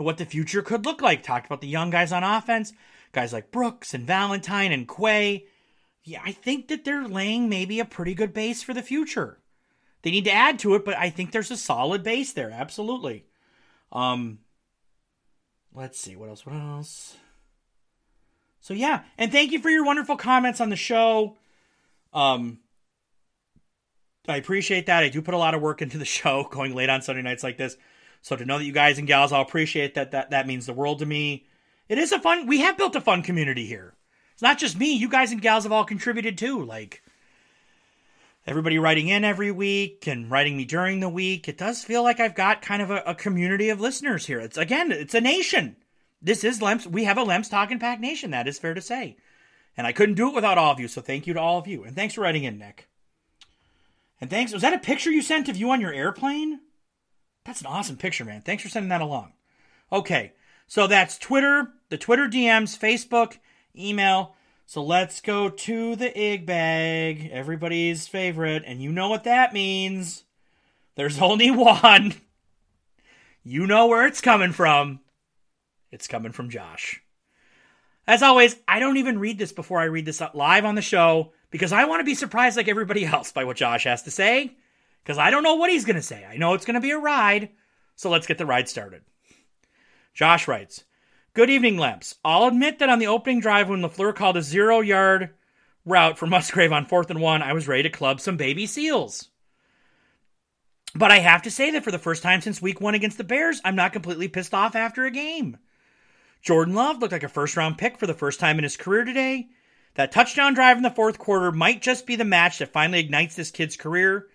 and what the future could look like. Talked about the young guys on offense, guys like Brooks and Valentine and Quay. Yeah, I think that they're laying maybe a pretty good base for the future. They need to add to it, but I think there's a solid base there. Absolutely. Um, let's see what else. What else? So yeah, and thank you for your wonderful comments on the show. Um, I appreciate that. I do put a lot of work into the show, going late on Sunday nights like this. So to know that you guys and gals all appreciate that, that that means the world to me. It is a fun. We have built a fun community here. It's not just me. You guys and gals have all contributed too. Like everybody writing in every week and writing me during the week. It does feel like I've got kind of a, a community of listeners here. It's again, it's a nation. This is Lemps. We have a Lemps Talking Pack Nation. That is fair to say. And I couldn't do it without all of you. So thank you to all of you. And thanks for writing in, Nick. And thanks. Was that a picture you sent of you on your airplane? That's an awesome picture, man. Thanks for sending that along. Okay. So that's Twitter, the Twitter DMs, Facebook, email. So let's go to the Ig bag, everybody's favorite. And you know what that means. There's only one. You know where it's coming from. It's coming from Josh. As always, I don't even read this before I read this live on the show because I want to be surprised like everybody else by what Josh has to say because I don't know what he's going to say. I know it's going to be a ride, so let's get the ride started. Josh writes, Good evening, Lemps. I'll admit that on the opening drive when LaFleur called a zero yard route for Musgrave on fourth and one, I was ready to club some baby seals. But I have to say that for the first time since week one against the Bears, I'm not completely pissed off after a game. Jordan Love looked like a first round pick for the first time in his career today. That touchdown drive in the fourth quarter might just be the match that finally ignites this kid's career.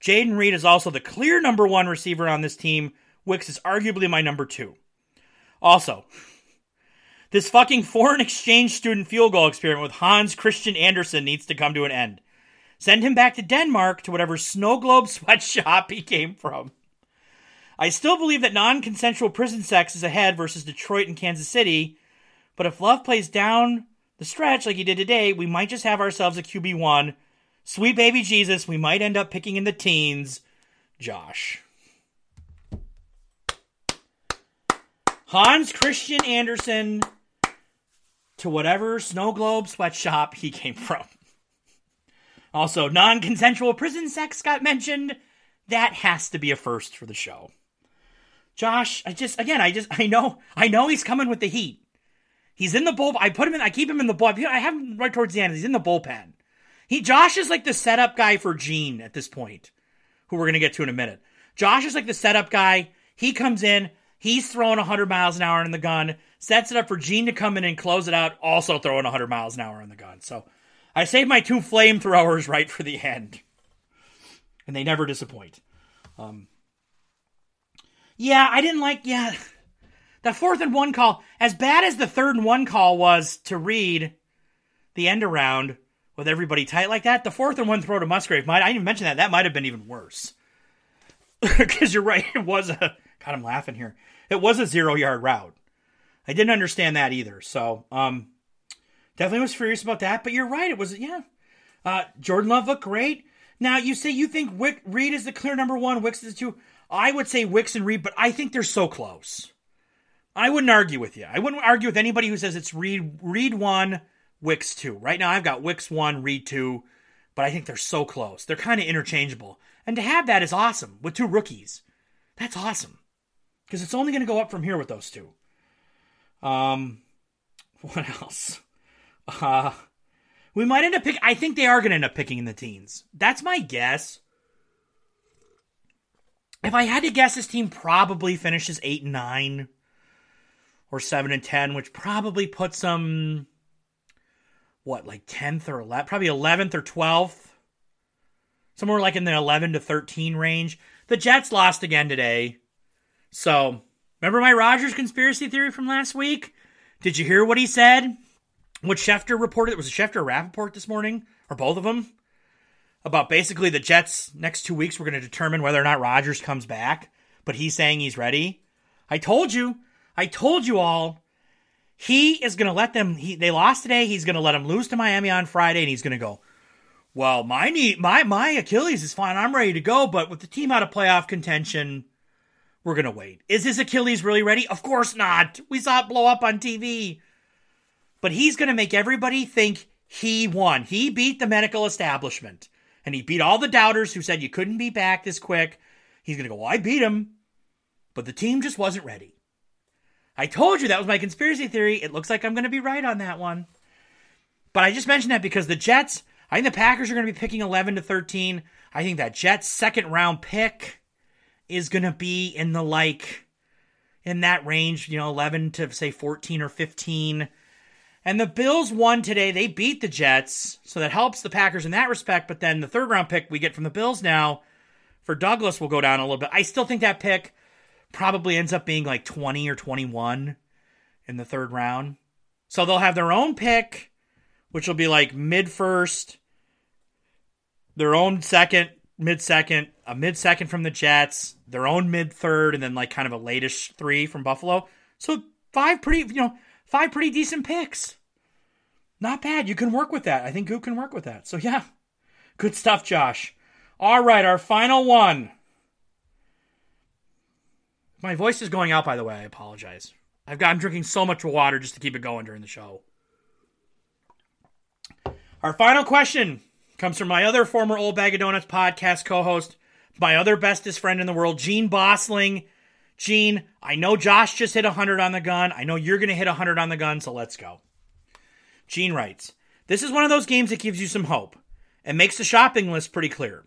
Jayden Reed is also the clear number one receiver on this team. Wicks is arguably my number two. Also, this fucking foreign exchange student field goal experiment with Hans Christian Andersen needs to come to an end. Send him back to Denmark to whatever snow globe sweatshop he came from. I still believe that non consensual prison sex is ahead versus Detroit and Kansas City, but if Love plays down the stretch like he did today, we might just have ourselves a QB1. Sweet baby Jesus, we might end up picking in the teens. Josh. Hans Christian Andersen to whatever snow globe sweatshop he came from. Also, non consensual prison sex got mentioned. That has to be a first for the show. Josh, I just, again, I just, I know, I know he's coming with the heat. He's in the bull. I put him in. I keep him in the bull. I have him right towards the end. He's in the bullpen. He Josh is like the setup guy for Gene at this point, who we're gonna get to in a minute. Josh is like the setup guy. He comes in. He's throwing 100 miles an hour in the gun. Sets it up for Gene to come in and close it out. Also throwing 100 miles an hour in the gun. So I saved my two flamethrowers right for the end, and they never disappoint. Um, yeah, I didn't like. Yeah, that fourth and one call, as bad as the third and one call was to read the end around with everybody tight like that, the fourth and one throw to Musgrave might, I didn't even mention that, that might have been even worse. Because you're right, it was a, God, I'm laughing here. It was a zero yard route. I didn't understand that either. So, um, definitely was furious about that, but you're right. It was, yeah. Uh, Jordan Love looked great. Now, you say you think Wick, Reed is the clear number one, Wicks is the two. I would say Wicks and Reed, but I think they're so close. I wouldn't argue with you. I wouldn't argue with anybody who says it's Reed Reed one, Wicks two. Right now I've got Wicks one, Reed two, but I think they're so close. They're kind of interchangeable. And to have that is awesome with two rookies. That's awesome. Because it's only going to go up from here with those two. Um what else? Uh we might end up picking I think they are going to end up picking in the teens. That's my guess. If I had to guess, this team probably finishes 8 and 9 or 7 and 10, which probably puts them, what, like 10th or 11th? Probably 11th or 12th. Somewhere like in the 11 to 13 range. The Jets lost again today. So, remember my Rodgers conspiracy theory from last week? Did you hear what he said? What Schefter reported? Was it Schefter or Rapoport this morning? Or both of them? About basically the Jets next two weeks, we're going to determine whether or not Rodgers comes back. But he's saying he's ready. I told you. I told you all. He is going to let them. He, they lost today. He's going to let them lose to Miami on Friday, and he's going to go, well, my knee, my my Achilles is fine. I'm ready to go, but with the team out of playoff contention, we're gonna wait. Is his Achilles really ready? Of course not. We saw it blow up on TV. But he's gonna make everybody think he won. He beat the medical establishment, and he beat all the doubters who said you couldn't be back this quick. He's gonna go, well, I beat him, but the team just wasn't ready. I told you that was my conspiracy theory. It looks like I'm gonna be right on that one. But I just mentioned that because the Jets I think the Packers are going to be picking 11 to 13. I think that Jets second round pick is going to be in the like in that range, you know, 11 to say 14 or 15. And the Bills won today. They beat the Jets, so that helps the Packers in that respect, but then the third round pick we get from the Bills now for Douglas will go down a little bit. I still think that pick probably ends up being like 20 or 21 in the third round. So they'll have their own pick which will be like mid first, their own second, mid second, a mid second from the Jets, their own mid third, and then like kind of a latish three from Buffalo. So five pretty, you know, five pretty decent picks. Not bad. You can work with that. I think Goop can work with that. So yeah, good stuff, Josh. All right, our final one. My voice is going out, by the way. I apologize. I've got I'm drinking so much water just to keep it going during the show. Our final question comes from my other former Old Bag of Donuts podcast co host, my other bestest friend in the world, Gene Bossling. Gene, I know Josh just hit 100 on the gun. I know you're going to hit 100 on the gun, so let's go. Gene writes This is one of those games that gives you some hope and makes the shopping list pretty clear.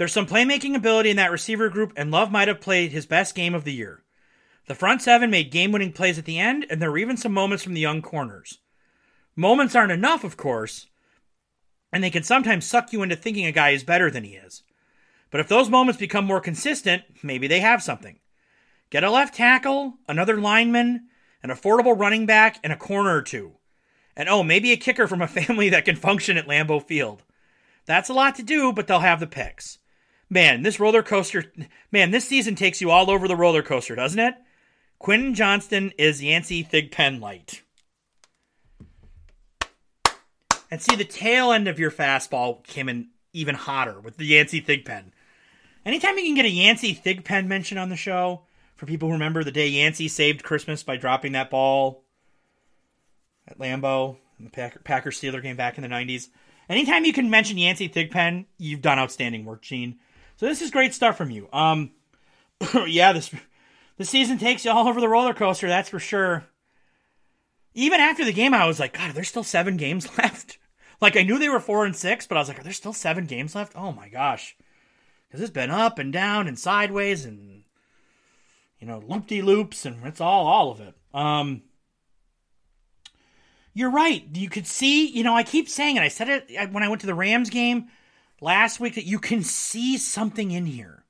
There's some playmaking ability in that receiver group, and Love might have played his best game of the year. The front seven made game winning plays at the end, and there were even some moments from the young corners. Moments aren't enough, of course, and they can sometimes suck you into thinking a guy is better than he is. But if those moments become more consistent, maybe they have something. Get a left tackle, another lineman, an affordable running back, and a corner or two. And oh, maybe a kicker from a family that can function at Lambeau Field. That's a lot to do, but they'll have the picks. Man, this roller coaster, man, this season takes you all over the roller coaster, doesn't it? Quentin Johnston is Yancey Thigpen light. And see, the tail end of your fastball came in even hotter with the Yancey Thigpen. Anytime you can get a Yancey Thigpen mention on the show, for people who remember the day Yancey saved Christmas by dropping that ball at Lambeau in the Packer, Packer Steeler game back in the 90s. Anytime you can mention Yancey Thigpen, you've done outstanding work, Gene. So this is great stuff from you. Um, yeah, this the season takes you all over the roller coaster, that's for sure. Even after the game, I was like, God, there's still seven games left. Like I knew they were four and six, but I was like, are there still seven games left? Oh my gosh, because it's been up and down and sideways and you know loop de loops and it's all all of it. Um, you're right. You could see. You know, I keep saying it. I said it when I went to the Rams game last week that you can see something in here,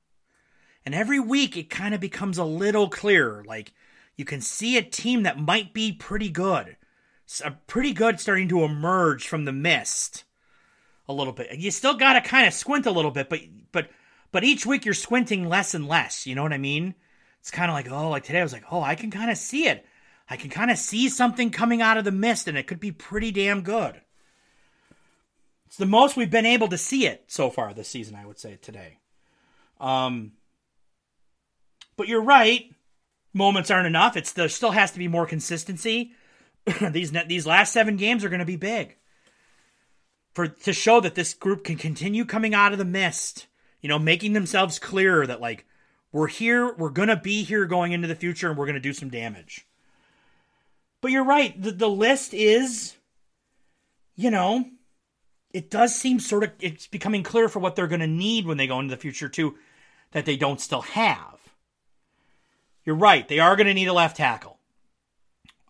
and every week it kind of becomes a little clearer. Like you can see a team that might be pretty good a pretty good starting to emerge from the mist a little bit. You still got to kind of squint a little bit, but but but each week you're squinting less and less. You know what I mean? It's kind of like oh, like today I was like oh, I can kind of see it. I can kind of see something coming out of the mist, and it could be pretty damn good. The most we've been able to see it so far this season, I would say today. Um, but you're right. Moments aren't enough. It's there still has to be more consistency. these these last seven games are going to be big for to show that this group can continue coming out of the mist. You know, making themselves clearer that like we're here, we're going to be here going into the future, and we're going to do some damage. But you're right. The, the list is, you know, it does seem sort of it's becoming clear for what they're going to need when they go into the future too, that they don't still have. You're right. They are going to need a left tackle.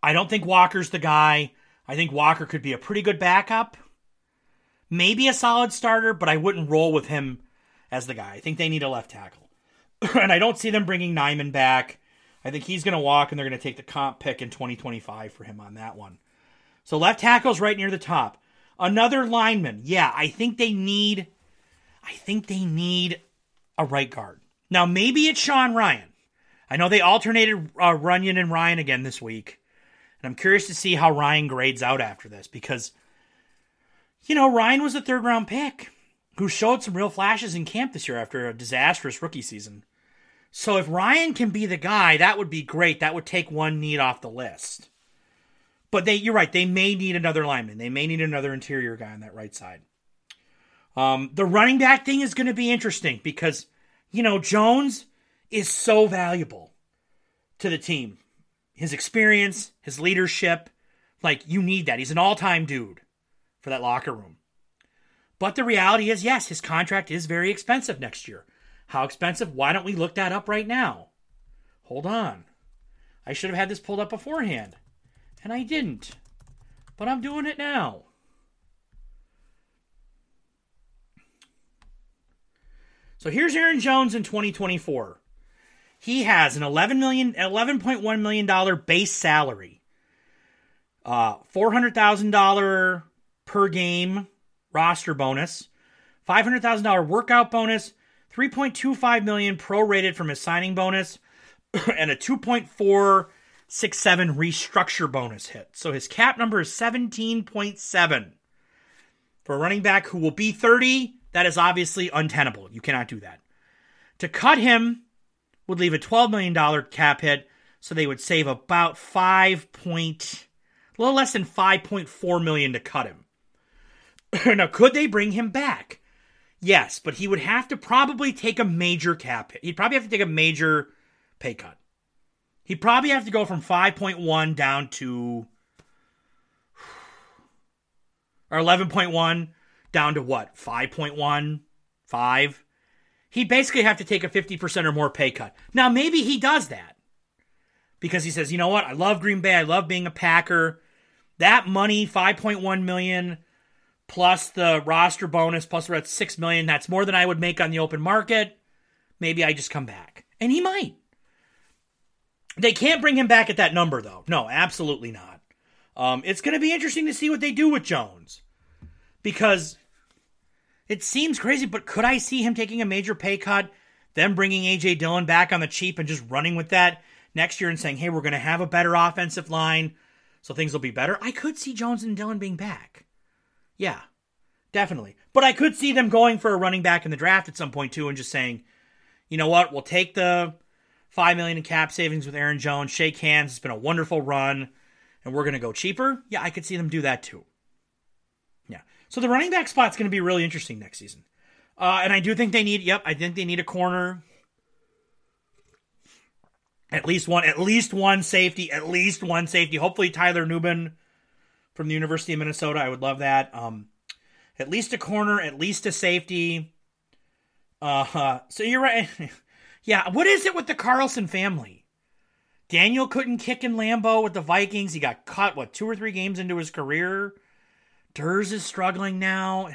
I don't think Walker's the guy. I think Walker could be a pretty good backup. Maybe a solid starter, but I wouldn't roll with him as the guy. I think they need a left tackle. and I don't see them bringing Nijman back. I think he's going to walk and they're going to take the comp pick in 2025 for him on that one. So left tackle's right near the top. Another lineman. Yeah, I think they need I think they need a right guard. Now maybe it's Sean Rhyan. I know they alternated uh, Runyan and Rhyan again this week. And I'm curious to see how Rhyan grades out after this because you know, Rhyan was a third round pick who showed some real flashes in camp this year after a disastrous rookie season. So if Rhyan can be the guy, that would be great. That would take one need off the list. But they, you're right. They may need another lineman. They may need another interior guy on that right side. Um, the running back thing is going to be interesting because, you know, Jones is so valuable to the team. His experience, his leadership, like you need that. He's an all-time dude for that locker room. But the reality is, yes, his contract is very expensive next year. How expensive? Why don't we look that up right now? Hold on. I should have had this pulled up beforehand. And I didn't. But I'm doing it now. So here's Aaron Jones in 2024. He has an 11 million 11.1 million dollar base salary. Uh $400,000 per game roster bonus, $500,000 workout bonus, 3.25 million prorated from his signing bonus, and a 2.4 six seven restructure bonus hit. So his cap number is 17.7. For a running back who will be 30, that is obviously untenable. You cannot do that. To cut him would leave a $12 million cap hit, so they would save about 5 point a little less than 5.4 million to cut him. now, could they bring him back? Yes, but he would have to probably take a major cap hit. He'd probably have to take a major pay cut. He'd probably have to go from 5.1 down to or 11.1 down to what? 5.1, 5. He'd basically have to take a 50% or more pay cut. Now, maybe he does that because he says, you know what? I love Green Bay. I love being a Packer. That money, 5.1 million plus the roster bonus, plus we're at 6 million. That's more than I would make on the open market. Maybe I just come back. And he might. They can't bring him back at that number, though. No, absolutely not. Um, it's going to be interesting to see what they do with Jones because it seems crazy, but could I see him taking a major pay cut, then bringing A.J. Dillon back on the cheap and just running with that next year and saying, hey, we're going to have a better offensive line, so things will be better? I could see Jones and Dillon being back. Yeah, definitely. But I could see them going for a running back in the draft at some point, too, and just saying, you know what, we'll take the five million in cap savings with Aaron Jones. Shake hands. It's been a wonderful run, and we're going to go cheaper. Yeah, I could see them do that too. Yeah. So the running back spot's going to be really interesting next season, uh, and I do think they need. Yep, I think they need a corner. At least one, at least one safety, at least one safety. Hopefully Tyler Nubin from the University of Minnesota. I would love that. Um, at least a corner, at least a safety. Uh, so you're right. Yeah, what is it with the Carlson family? Daniel couldn't kick in Lambeau with the Vikings. He got cut, what, two or three games into his career? Durs is struggling now.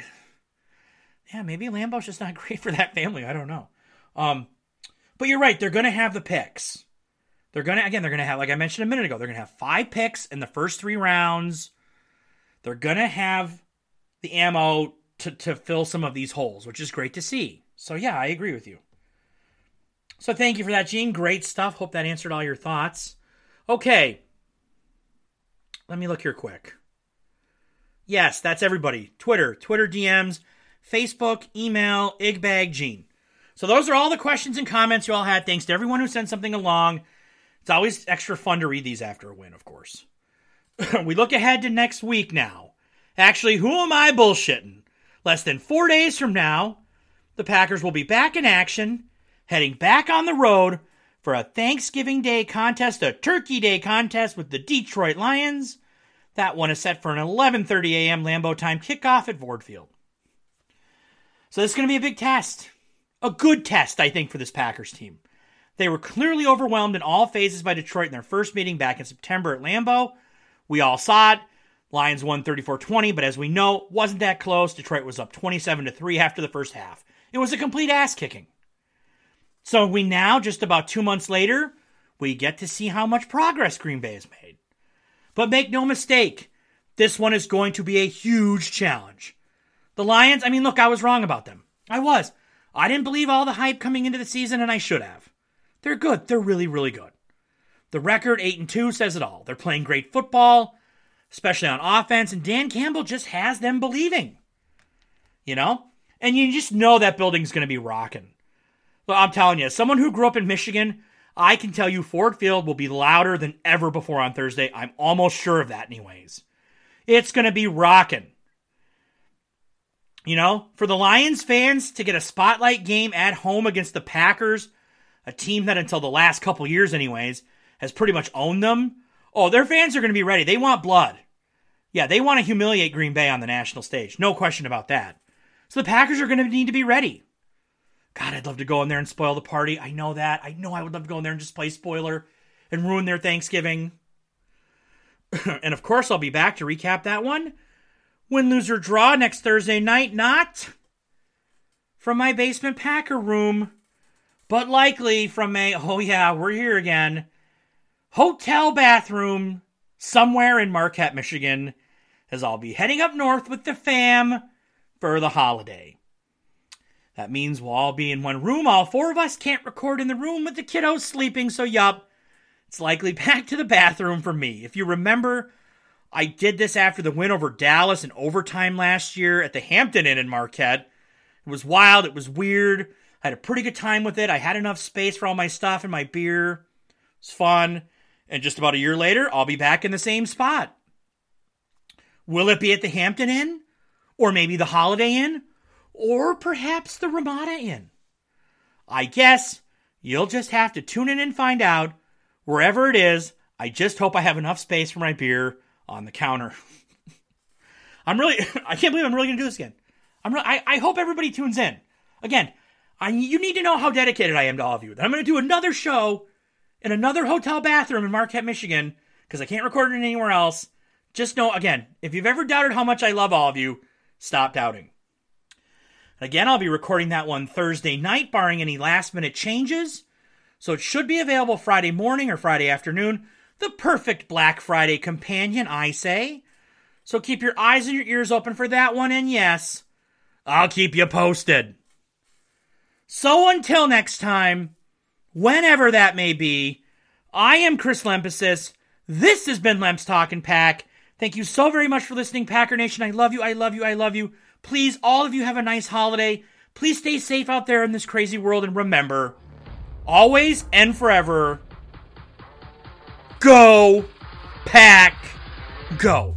Yeah, maybe Lambeau's just not great for that family. I don't know. Um, but you're right. They're going to have the picks. They're going to, again, they're going to have, like I mentioned a minute ago, they're going to have five picks in the first three rounds. They're going to have the ammo to, to fill some of these holes, which is great to see. So, yeah, I agree with you. So thank you for that, Gene. Great stuff. Hope that answered all your thoughts. Okay. Let me look here quick. Yes, that's everybody. Twitter, Twitter DMs, Facebook, email, Igbag Gene. So those are all the questions and comments you all had. Thanks to everyone who sent something along. It's always extra fun to read these after a win, of course. we look ahead to next week now. Actually, who am I bullshitting? Less than four days from now, the Packers will be back in action heading back on the road for a Thanksgiving Day contest, a Turkey Day contest with the Detroit Lions. That one is set for an 11:30 a.m. Lambeau time kickoff at Ford Field. So this is going to be a big test. A good test, I think, for this Packers team. They were clearly overwhelmed in all phases by Detroit in their first meeting back in September at Lambeau. We all saw it. Lions won 34-20, but as we know, wasn't that close. Detroit was up 27 to 3 after the first half. It was a complete ass kicking. So we now, just about two months later, we get to see how much progress Green Bay has made. But make no mistake, this one is going to be a huge challenge. The Lions, I mean, look, I was wrong about them. I was. I didn't believe all the hype coming into the season, and I should have. They're good. They're really, really good. The record, 8 and 2, says it all. They're playing great football. especially on offense, and Dan Campbell just has them believing. You know? And you just know that building's going to be rocking. But I'm telling you, someone who grew up in Michigan, I can tell you Ford Field will be louder than ever before on Thursday. I'm almost sure of that, anyways. It's going to be rocking. You know, for the Lions fans to get a spotlight game at home against the Packers, a team that until the last couple years, anyways, has pretty much owned them. Oh, their fans are going to be ready. They want blood. Yeah, they want to humiliate Green Bay on the national stage. No question about that. So the Packers are going to need to be ready. God, I'd love to go in there and spoil the party. I know that. I know I would love to go in there and just play spoiler and ruin their Thanksgiving. and of course, I'll be back to recap that one Win, lose, or draw next Thursday night, not from my basement Packer room, but likely from a, oh yeah, we're here again, hotel bathroom somewhere in Marquette, Michigan, as I'll be heading up north with the fam for the holiday. That means we'll all be in one room. All four of us can't record in the room with the kiddos sleeping, so yup, it's likely back to the bathroom for me. If you remember, I did this after the win over Dallas in overtime last year at the Hampton Inn in Marquette. It was wild. It was weird. I had a pretty good time with it. I had enough space for all my stuff and my beer. It was fun. And just about a year later, I'll be back in the same spot. Will it be at the Hampton Inn? Or maybe the Holiday Inn? Or perhaps the Ramada Inn? I guess you'll just have to tune in and find out. Wherever it is, I just hope I have enough space for my beer on the counter. I'm really, I can't believe I'm really gonna do this again. I'm really, I, I hope everybody tunes in. Again, I, you need to know how dedicated I am to all of you. That I'm gonna do another show in another hotel bathroom in Marquette, Michigan, because I can't record it anywhere else. Just know, again, if you've ever doubted how much I love all of you, stop doubting. Again, I'll be recording that one Thursday night, barring any last minute changes. So it should be available Friday morning or Friday afternoon the perfect Black Friday companion, I say. So keep your eyes and your ears open for that one, and yes, I'll keep you posted. So until next time, whenever that may be, I am Chris Lempesis. This has been Lemps Talking Pack. Thank you so very much for listening, Packer Nation. I love you, I love you, I love you. Please, all of you have a nice holiday. Please stay safe out there in this crazy world, and remember, always and forever, Go, pack, go.